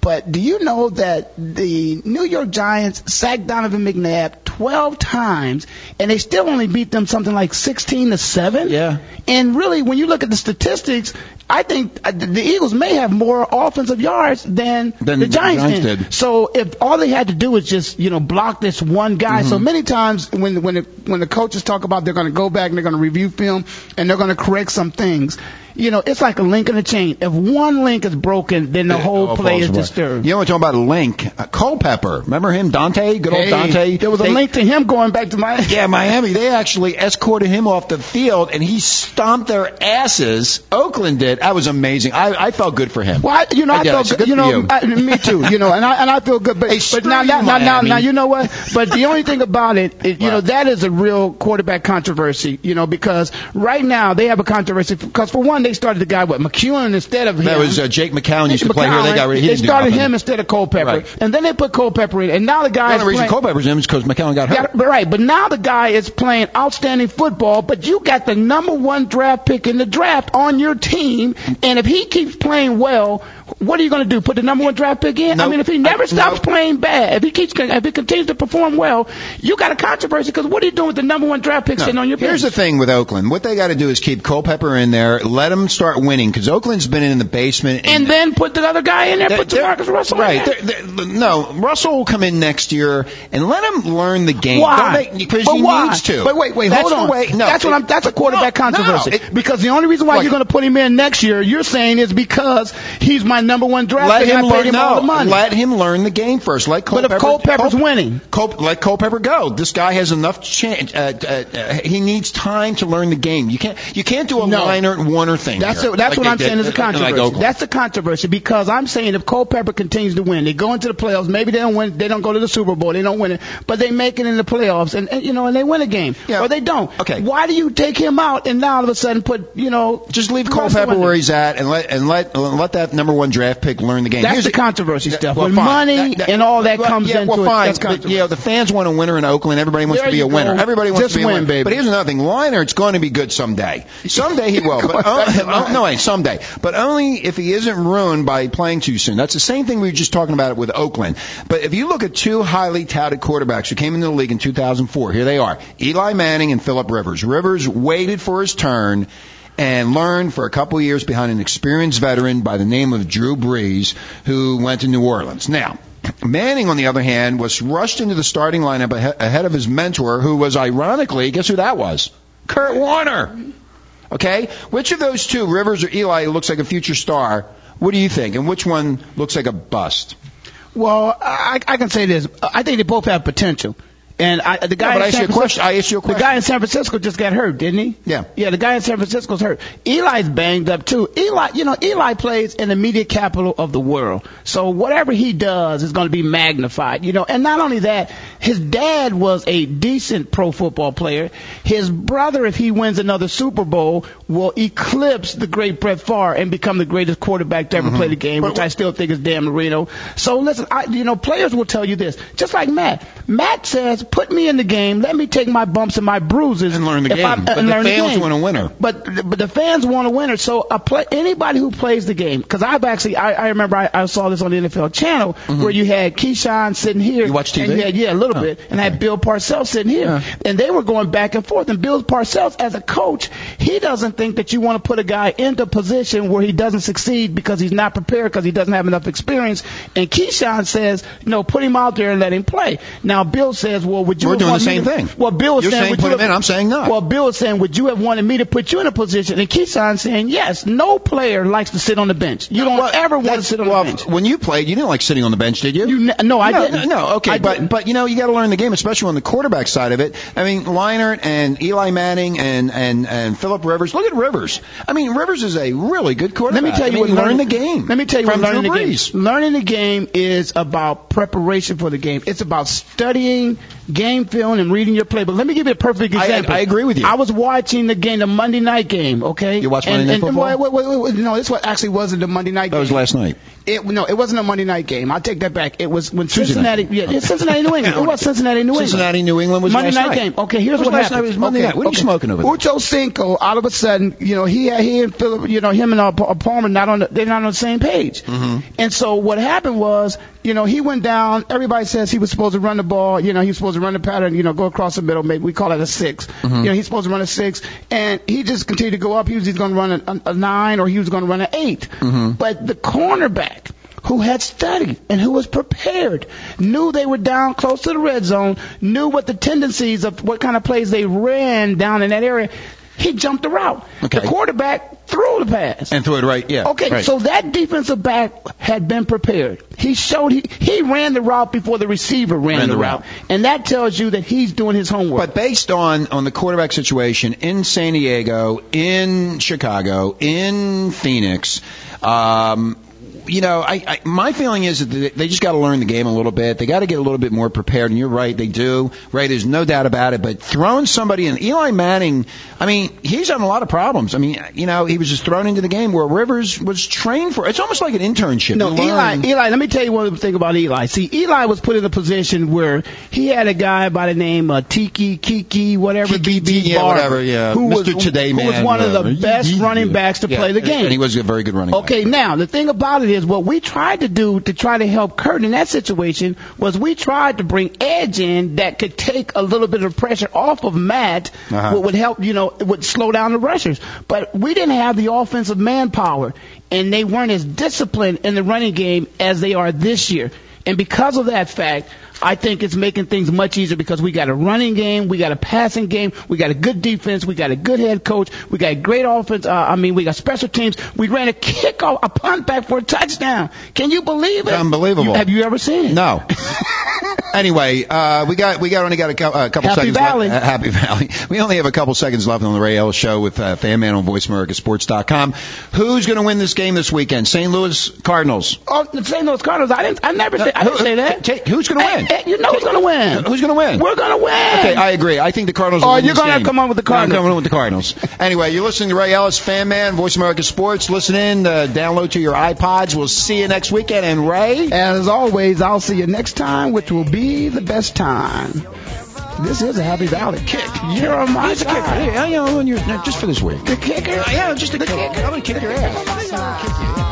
But do you know that the New York Giants sacked Donovan McNabb 12 times and they still only beat them something like 16 to 7? Yeah. And really, when you look at the statistics, I think uh, the Eagles may have more offensive yards than, Than the the Giants, Giants did. did. So if all they had to do was just you know block this one guy, so Mm-hmm. many times when when it, when the coaches talk about they're going to go back and they're going to review film and they're going to correct some things, you know it's like a link in a chain. If one link is broken, then the It whole play is disturbed. You know, we're talking about a link. Uh, Culpepper. Remember him? Daunte? Good old Hey, Daunte? There was a They- link to him going back to Miami. Yeah, Miami. They actually escorted him off the field, and he stomped their asses. Oakland did. That was amazing. I, I felt good for him. Well, I, you know, I, did. felt It's good. You for know, you. I, me too. You know, and I and I feel good. But, but now, now, you, now, now, now, you know what? But the only thing about it, it you know, that is a real quarterback controversy. You know, because right now they have a controversy because for one, they started the guy with McEwen instead of him. That was uh, Jake McCown used to play here. They got rid. He They started him instead of Culpepper, Right. and then they put Culpepper in, and now the guy The only reason playing, Culpepper's in is because McCown got hurt. but right, but now the guy is playing outstanding football, but you got the number one draft pick in the draft on your team, and if he keeps playing well, what are you going to do? Put the number one draft pick in? I mean, if he never stops nope. playing bad, if he keeps, if he continues to perform well, you got a controversy because what are you doing with the number one draft pick No. sitting on your Here's the thing with Oakland. What they got to do is keep Culpepper in there, let him start winning, because Oakland's been in the basement. and then put the other guy in there, put they're- Marcus Russell Right. in there. They're- they're- no, Russell will come in next year and let him learn the game. Why? Because he why? needs to. But wait, wait, That's hold on. way- no, that's what I'm. That's a quarterback no, controversy. it- because the only reason why Look. you're going to put him in next year, you're saying, is because he's my number one draft Let pick him learn. No, the money. let him learn the game first. Let but Culpepper. if Culpepper's Cul- winning, Cul- let Culpepper go. This guy has enough chance. Uh, uh, uh, he needs time to learn the game. You can't. You can't do a No. Leinart and Warner thing. That's it, that's like what I'm did, saying is a uh, like controversy. That's a controversy because I'm saying if Culpepper continues to win, they go into the playoffs. Maybe they don't win. They don't go to the Super Bowl. They don't win it, but they make it in the playoffs, and, and you know, and they win a game, Yeah. or they don't. Okay. Why do you take him out and now all of a sudden put you know Just leave Culpepper where he's at, and let and let and let that number one draft pick learn the game. That's Here's the controversy stuff. well, when fine. money That- that- and all that well, comes yeah, into well, it, fine. but, controversy. you know, the fans want a winner in Oakland. Everybody wants There to be a winner. Everybody wants Just to be a win, winner. baby. But here's another thing: Leinart's going to be good someday. [LAUGHS] Someday he will. but oh, oh, no, wait, someday. But only if he isn't ruined by playing too soon. That's the same thing we were just talking about it with Oakland. But if you look at two highly touted quarterbacks who came into the league in 2004, here they are: Eli Manning and Philip Rivers. Rivers waited for his turn and learned for a couple of years behind an experienced veteran by the name of Drew Brees, who went to New Orleans. Now, Manning, on the other hand, was rushed into the starting lineup ahead of his mentor, who was ironically, guess who that was? Kurt Warner. Okay? Which of those two, Rivers or Eli, looks like a future star? What do you think? And which one looks like a bust? Well, I, I can say this. I think they both have potential. And I, the guy Yeah, but in I asked San you a question. Francisco, I asked you a question. the guy in San Francisco just got hurt, didn't he? Yeah. Yeah, the guy in San Francisco's hurt. Eli's banged up too. Eli, you know, Eli plays in the media capital of the world. So whatever he does is going to be magnified, you know. And not only that, his dad was a decent pro football player. His brother, if he wins another Super Bowl, will eclipse the great Brett Favre and become the greatest quarterback to ever Mm-hmm. play the game, which I still think is Dan Marino. So listen, I, you know, players will tell you this, just like Matt. Matt says, put me in the game, let me take my bumps and my bruises And learn the game. I'm- But and the fans game. want a winner. But but the fans want a winner. So a play, anybody who plays the game, because I've actually I, I remember I, I saw this on the NFL channel where you had Keyshawn sitting here. Mm-hmm. You watch And TV? you had, yeah, a little Oh, bit, and I had Bill Parcells sitting here, and they were going back and forth. And Bill Parcells, as a coach, he doesn't think that you want to put a guy into a position where he doesn't succeed because he's not prepared because he doesn't have enough experience. And Keyshawn says, no, put him out there and let him play. Now Bill says, well, would you? We're have doing wanted the me same to- thing. Well, Bill You're saying would put you him have- in, I'm saying not. Well, Bill was saying, would you have wanted me to put you in a position? And Keyshawn saying, yes. No player likes to sit on the bench. You don't Well, ever want to sit on well, the bench. When you played, you didn't like sitting on the bench, did you? You ne- no, I no, didn't. No, okay, I but didn't. but you know you got to learn the game, especially on the quarterback side of it. I mean, Leinart and Eli Manning and and and Philip Rivers. Look at Rivers. I mean, Rivers is a really good quarterback. Let me tell you I what mean, learn learning- the game. Let me tell you from what learning the game. Learning the game is about preparation for the game. It's about studying game film and reading your play. But Let me give you a perfect I- example. I agree with you. I was watching the game, the Monday night game. Okay, You watched and, Monday Night and, Football? Wait, wait, wait, no, this one actually wasn't the Monday night. Game. That game. was last night. It no, it wasn't a Monday night game. I'll take that back. It was when Tuesday Cincinnati, night. yeah, it's Cincinnati, New England. It was Cincinnati, New England. Cincinnati, New England was Monday last night, night. game. Okay, here's was what last happened. night, was Monday okay, night. What are you smoking over there? Ocho Cinco, all of a sudden, you know, he he and Philip, you know, him and uh, Pa- Palmer not on the, they're not on the same page. Mm-hmm. And so what happened was, you know, he went down. Everybody says he was supposed to run the ball. You know, he was supposed to run the pattern. You know, go across the middle. Maybe we call it a 6 Mm-hmm. You know, he's supposed to run a six, and he just continued to go up. He was either going to run a, a, nine or he was going to run an 8 Mm-hmm. But the cornerback who had studied and who was prepared, knew they were down close to the red zone, knew what the tendencies of what kind of plays they ran down in that area. He jumped the route. Okay. The quarterback threw the pass. And threw it right. Yeah. Okay, right. so that defensive back had been prepared. He showed he, he ran the route before the receiver ran, Ran the, the route. route. and that tells you that he's doing his homework. But based on on the quarterback situation in San Diego, in Chicago, in Phoenix, um, you know, I, I my feeling is that they- they just got to learn the game a little bit. They got to get a little bit more prepared. And you're right, they do. Right, there's no doubt about it. But throwing somebody in Eli Manning, I mean, he's having a lot of problems. I mean, you know, he was just thrown into the game where Rivers was trained for. It's almost like an internship. No, Eli. Eli. Let me tell you one thing about Eli. See, Eli was put in a position where he had a guy by the name of Tiki Kiki, whatever, BB yeah, Barber, whatever, yeah. who Mr. was Today who was Man, one of the whatever. best running backs to Yeah, play the game. and he was a very good running. back. Okay, now the thing about it is what we tried to do to try to help Kurt in that situation was we tried to bring edge in that could take a little bit of pressure off of Matt, Uh-huh. what would help, you know, would slow down the rushers. But we didn't have the offensive manpower, and they weren't as disciplined in the running game as they are this year. And because of that fact, I think it's making things much easier because we got a running game, we got a passing game, we got a good defense, we got a good head coach, we got a great offense. Uh, I mean, we got special teams. We ran a kickoff, a punt back for a touchdown. Can you believe it? It's unbelievable. You- have you ever seen it? No. [LAUGHS] anyway, uh, we got we got only got a, cou- a couple Happy seconds Valley. left. Uh, Happy Valley. [LAUGHS] We only have a couple seconds left on the Ray Ellis show with uh, Fan Man on VoiceAmericaSports.com. Who's going to win this game this weekend? St. Louis Cardinals. Oh, the St. Louis Cardinals. I didn't. I never. Say, I didn't say that. Who's going to Hey, win? you know who's going to win? Who's going to win? We're going to win. Okay, I agree. I think the Cardinals. Oh, will win Oh, you're this gonna game. come on with the I'm Cardinals. coming with the Cardinals. [LAUGHS] anyway, you're listening to Ray Ellis, Fan Man, Voice America Sports. Listen in, uh, download to your iPods. We'll see you next weekend. And Ray, As always, I'll see you next time, which will be the best time. This is a Happy Valley kick. You're on my Here's a kicker. side. Hey, you know, when you're, just for this week. The kicker. Yeah, just a kick. I'm gonna kick your ass.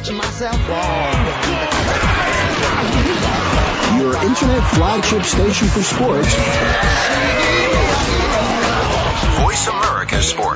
Forget reaching myself. Your internet flagship station for sports. Voice America Sports.